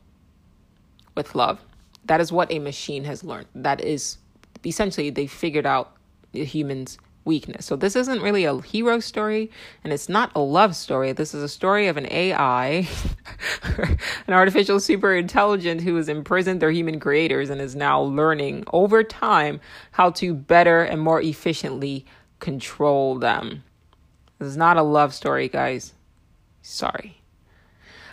with love. That is what a machine has learned. That is essentially they figured out the humans' weakness. So this isn't really a hero story and it's not a love story. This is a story of an AI, an artificial super intelligent who has imprisoned their human creators and is now learning over time how to better and more efficiently control them. This is not a love story, guys. Sorry.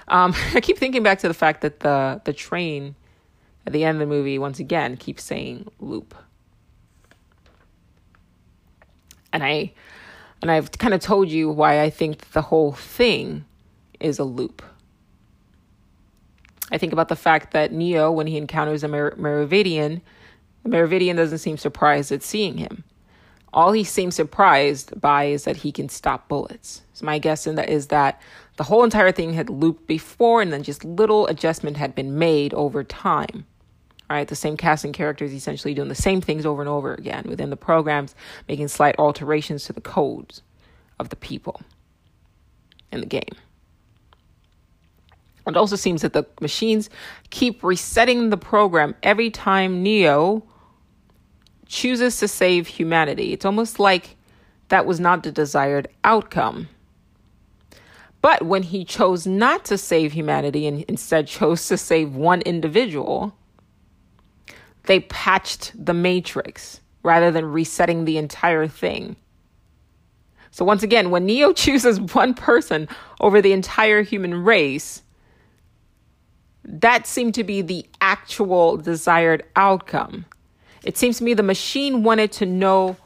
Um, I keep thinking back to the fact that the the train at the end of the movie once again keeps saying loop. And I and I've kind of told you why I think the whole thing is a loop. I think about the fact that Neo, when he encounters a Mer- Merovingian, the Merovingian doesn't seem surprised at seeing him all he seems surprised by is that he can stop bullets. So my guess in that is that the whole entire thing had looped before and then just little adjustment had been made over time. Right, the same casting characters essentially doing the same things over and over again within the programs, making slight alterations to the codes of the people in the game. It also seems that the machines keep resetting the program every time Neo chooses to save humanity. It's almost like that was not the desired outcome. But when he chose not to save humanity and instead chose to save one individual, they patched the matrix rather than resetting the entire thing. So, once again, when Neo chooses one person over the entire human race, that seemed to be the actual desired outcome. It seems to me the machine wanted to know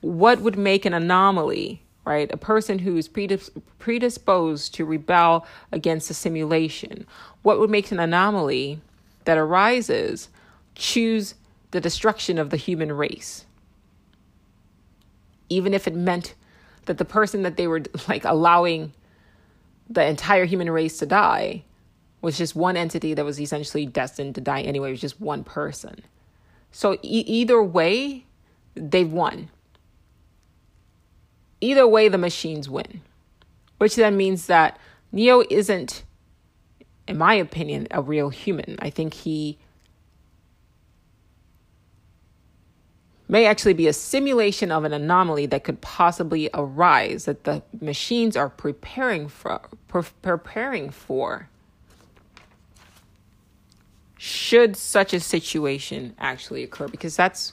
what would make an anomaly, right? A person who's predisposed to rebel against a simulation. What would make an anomaly that arises choose the destruction of the human race? Even if it meant that the person that they were like allowing the entire human race to die was just one entity that was essentially destined to die anyway, it was just one person. So e- either way, they've won. Either way, the machines win, which then means that Neo isn't, in my opinion, a real human. I think he may actually be a simulation of an anomaly that could possibly arise that the machines are preparing for pre- preparing for should such a situation actually occur, because that's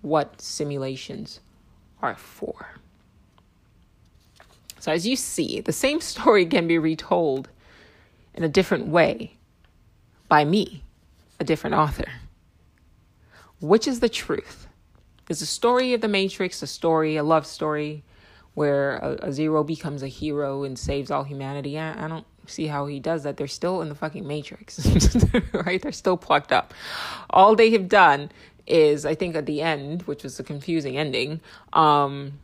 what simulations are for. So, as you see, the same story can be retold in a different way by me, a different author. Which is the truth? Is a story of the Matrix a story, a love story, where a, a zero becomes a hero and saves all humanity? I, I don't see how he does that. They're still in the fucking matrix, right? They're still plucked up. All they have done is, I think, at the end, which was a confusing ending, um,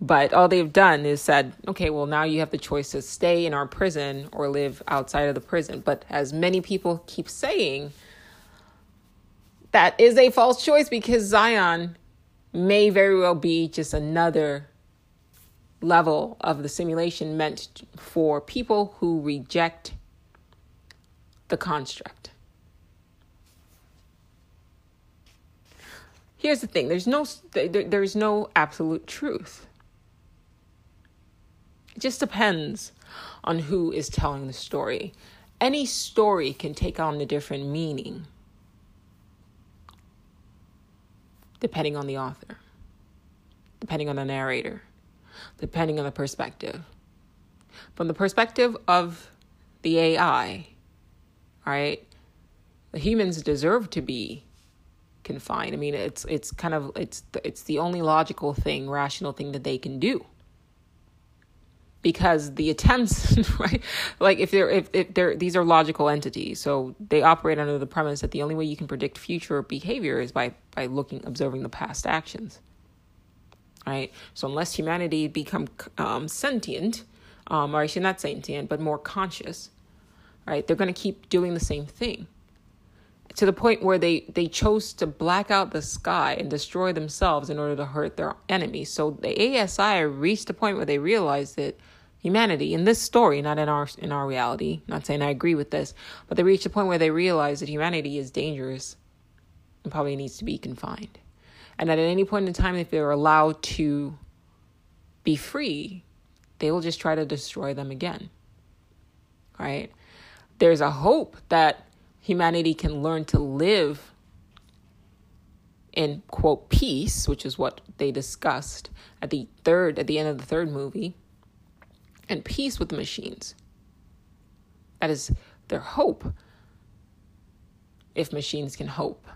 but all they've done is said, okay, well, now you have the choice to stay in our prison or live outside of the prison. But as many people keep saying, that is a false choice because Zion may very well be just another level of the simulation meant for people who reject the construct. Here's the thing there's no, there's no absolute truth. It just depends on who is telling the story. Any story can take on a different meaning depending on the author, depending on the narrator, depending on the perspective. From the perspective of the AI, right? The humans deserve to be confined. I mean, it's it's kind of it's it's the only logical thing, rational thing that they can do because the attempts right? Like if they're if, if they're these are logical entities so they operate under the premise that the only way you can predict future behavior is by by looking observing the past actions right? So unless humanity become um, sentient um, or should not sentient but more conscious right they're going to keep doing the same thing to the point where they they chose to black out the sky and destroy themselves in order to hurt their enemies. So the asi reached a point where they realized that humanity in this story, not in our in our reality. Not saying I agree with this, but they reach a point where they realize that humanity is dangerous and probably needs to be confined. And that at any point in time, if they're allowed to be free, they will just try to destroy them again. Right? There's a hope that humanity can learn to live in quote peace, which is what they discussed at the third at the end of the third movie and peace with the machines. That is their hope, if machines can hope.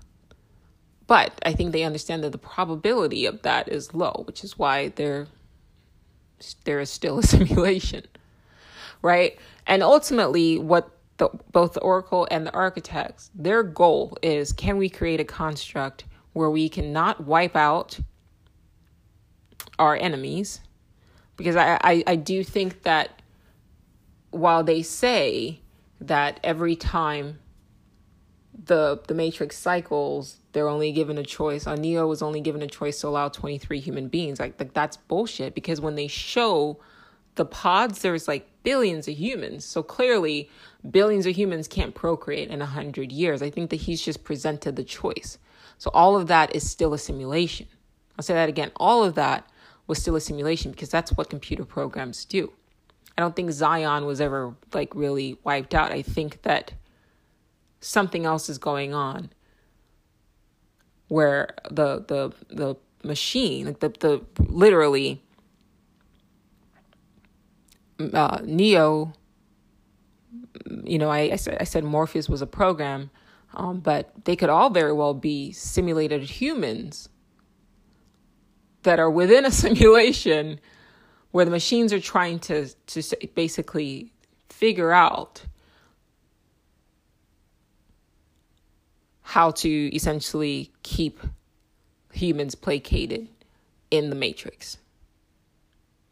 But I think they understand that the probability of that is low, which is why there, there is still a simulation, right? And ultimately, what the, both the Oracle and the architects, their goal is can we create a construct where we cannot wipe out our enemies because I, I, I do think that while they say that every time the the matrix cycles they're only given a choice uh, neo was only given a choice to allow 23 human beings like, like that's bullshit. Because when they show the pods there's like billions of humans. So clearly billions of humans can't procreate in 100 years. I think that he's just presented the choice. So all of that is still a simulation. I'll say that again. All of that was still a simulation because that's what computer programs do. I don't think Zion was ever like really wiped out. I think that something else is going on where the the the machine, like the the literally uh, Neo. You know, I I said I said Morpheus was a program, um, but they could all very well be simulated humans that are within a simulation where the machines are trying to to basically figure out how to essentially keep humans placated in the matrix.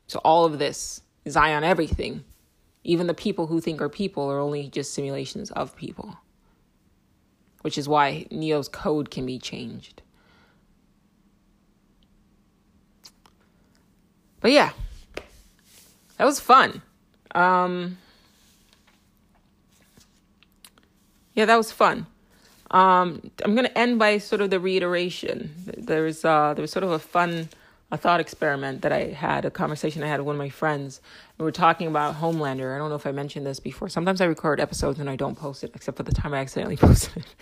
So all of this, Zion everything, even the people who think are people are only just simulations of people. Which is why Neo's code can be changed. But yeah, that was fun. Um, yeah, that was fun. Um, I'm gonna end by sort of the reiteration. There's uh, there was sort of a fun a thought experiment that I had, a conversation I had with one of my friends. We were talking about Homelander. I don't know if I mentioned this before. Sometimes I record episodes and I don't post it, except for the time I accidentally posted it,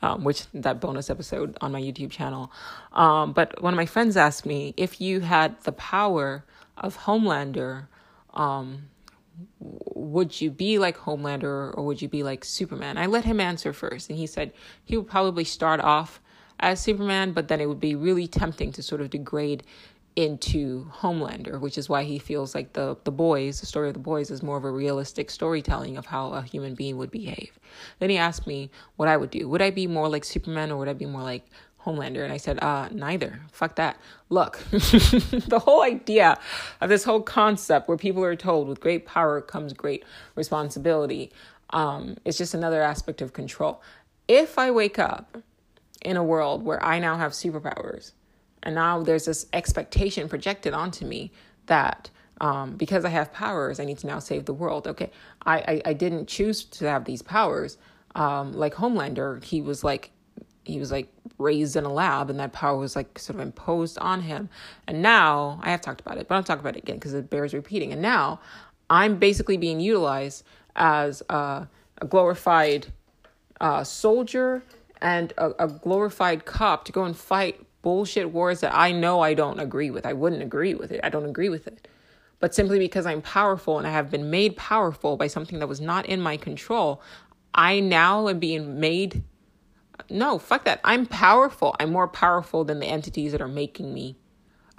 um, which that bonus episode on my YouTube channel. Um, but one of my friends asked me if you had the power of Homelander, um, would you be like Homelander or would you be like Superman? I let him answer first, and he said he would probably start off as Superman, but then it would be really tempting to sort of degrade into Homelander, which is why he feels like the the boys, the story of the boys, is more of a realistic storytelling of how a human being would behave. Then he asked me what I would do. Would I be more like Superman or would I be more like Homelander? And I said, uh, neither. Fuck that. Look, the whole idea of this whole concept where people are told with great power comes great responsibility um, is just another aspect of control. If I wake up in a world where I now have superpowers. And now there's this expectation projected onto me that Um, because I have powers, I need to now save the world. Okay, I, I, I didn't choose to have these powers. Um, like Homelander, he was like he was like raised in a lab and that power was like sort of imposed on him. And now I have talked about it, but I'll talk about it again because it bears repeating. And now I'm basically being utilized as a, a glorified uh, soldier and a, a glorified cop to go and fight bullshit wars that I know I don't agree with. I wouldn't agree with it. I don't agree with it. But simply because I'm powerful and I have been made powerful by something that was not in my control, I now am being made no, fuck that. I'm powerful. I'm more powerful than the entities that are making me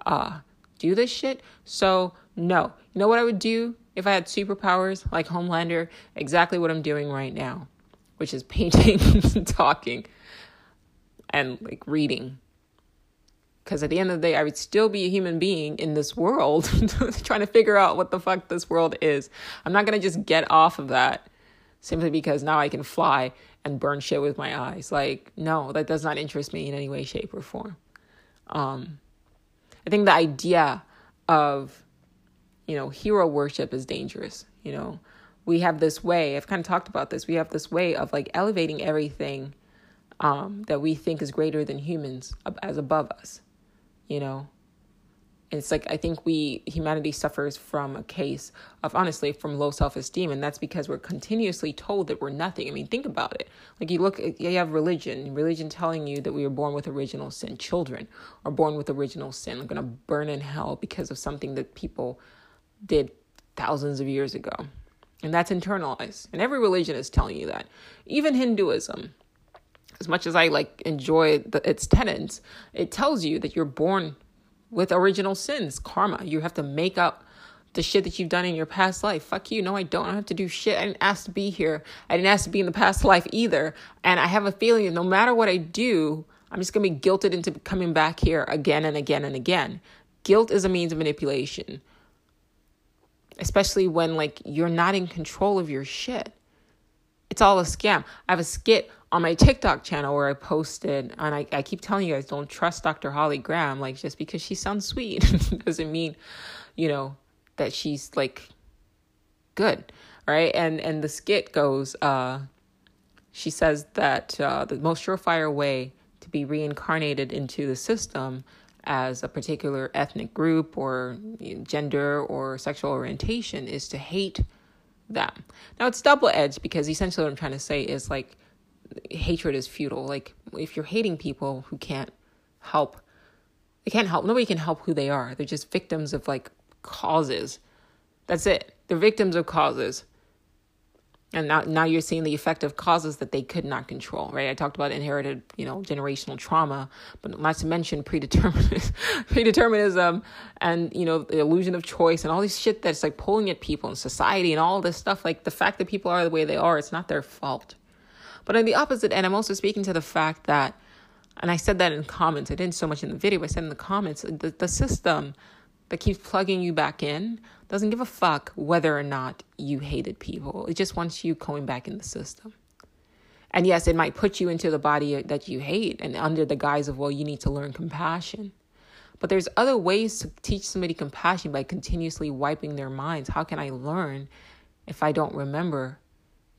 uh do this shit. So, no. You know what I would do if I had superpowers like Homelander? Exactly what I'm doing right now, which is painting, talking, and like reading. Because at the end of the day, I would still be a human being in this world trying to figure out what the fuck this world is. I'm not going to just get off of that simply because now I can fly and burn shit with my eyes. Like, no, that does not interest me in any way, shape, or form. Um, I think the idea of, you know, hero worship is dangerous. You know, we have this way, I've kind of talked about this, we have this way of like elevating everything um, that we think is greater than humans as above us, you know? it's like I think we humanity suffers from a case of honestly from low self-esteem and that's because we're continuously told that we're nothing. I mean, think about it. Like you look you have religion, religion telling you that we were born with original sin. Children are born with original sin. Are going to burn in hell because of something that people did thousands of years ago. And that's internalized. And every religion is telling you that. Even Hinduism, as much as I like enjoy the, its tenets, it tells you that you're born with original sins, karma. You have to make up the shit that you've done in your past life. Fuck you. No, I don't. I have to do shit. I didn't ask to be here. I didn't ask to be in the past life either. And I have a feeling that no matter what I do, I'm just going to be guilted into coming back here again and again and again. Guilt is a means of manipulation, especially when like you're not in control of your shit. It's all a scam. I have a skit on my TikTok channel where I posted, and I, I keep telling you guys, don't trust Dr. Holly Graham. Like, just because she sounds sweet doesn't mean, you know, that she's like good, right? And and the skit goes, uh, she says that uh, the most surefire way to be reincarnated into the system as a particular ethnic group or gender or sexual orientation is to hate them. Now it's double edged because essentially what I'm trying to say is like hatred is futile. Like if you're hating people who can't help, they can't help. Nobody can help who they are. They're just victims of like causes. That's it. They're victims of causes. And now, now you're seeing the effect of causes that they could not control, right? I talked about inherited, you know, generational trauma, but not to mention predeterminism, predeterminism and, you know, the illusion of choice and all this shit that's like pulling at people in society and all this stuff. Like the fact that people are the way they are, it's not their fault. But on the opposite end, I'm also speaking to the fact that, and I said that in comments, I didn't so much in the video, I said in the comments, the, the system that keeps plugging you back in doesn't give a fuck whether or not you hated people. It just wants you going back in the system. And yes, it might put you into the body that you hate and under the guise of, well, you need to learn compassion. But there's other ways to teach somebody compassion by continuously wiping their minds. How can I learn if I don't remember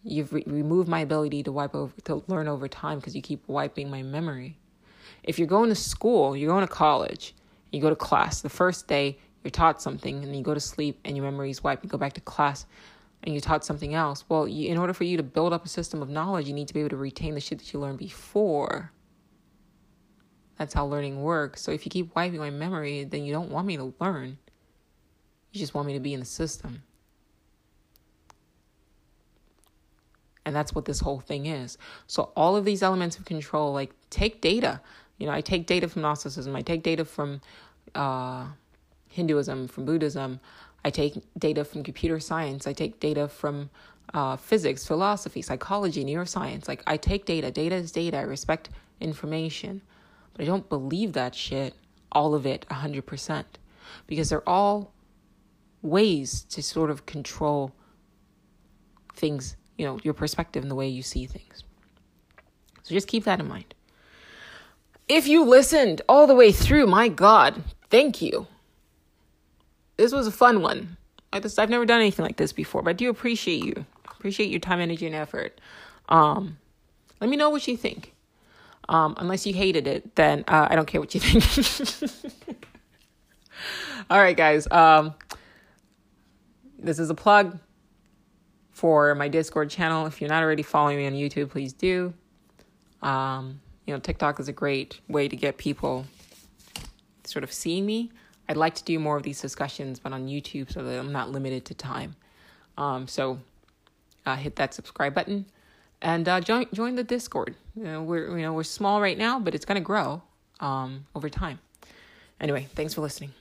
You've re- removed my ability to wipe over to learn over time because you keep wiping my memory. If you're going to school, you're going to college, you go to class. The first day you're taught something, and then you go to sleep, and your memory is wiped. You go back to class, and you're taught something else. Well, you, in order for you to build up a system of knowledge, you need to be able to retain the shit that you learned before. That's how learning works. So if you keep wiping my memory, then you don't want me to learn. You just want me to be in the system. And that's what this whole thing is. So, all of these elements of control, like take data. You know, I take data from Gnosticism, I take data from uh, Hinduism, from Buddhism, I take data from computer science, I take data from uh, physics, philosophy, psychology, neuroscience. Like, I take data. Data is data. I respect information. But I don't believe that shit, all of it, 100%. Because they're all ways to sort of control things you know, your perspective and the way you see things. So just keep that in mind. If you listened all the way through, my God, thank you. this was a fun one. I just, I've never done anything like this before, but I do appreciate you. Appreciate your time, energy, and effort. Um, let me know what you think. Um, unless you hated it, then uh, I don't care what you think. All right, guys. Um, this is a plug for my Discord channel. If you're not already following me on YouTube, please do. Um, you know, TikTok is a great way to get people sort of seeing me. I'd like to do more of these discussions, but on YouTube so that I'm not limited to time. Um, so uh, hit that subscribe button and uh, join join the Discord. You know, we're you know we're small right now, but it's gonna grow um, over time. Anyway, thanks for listening.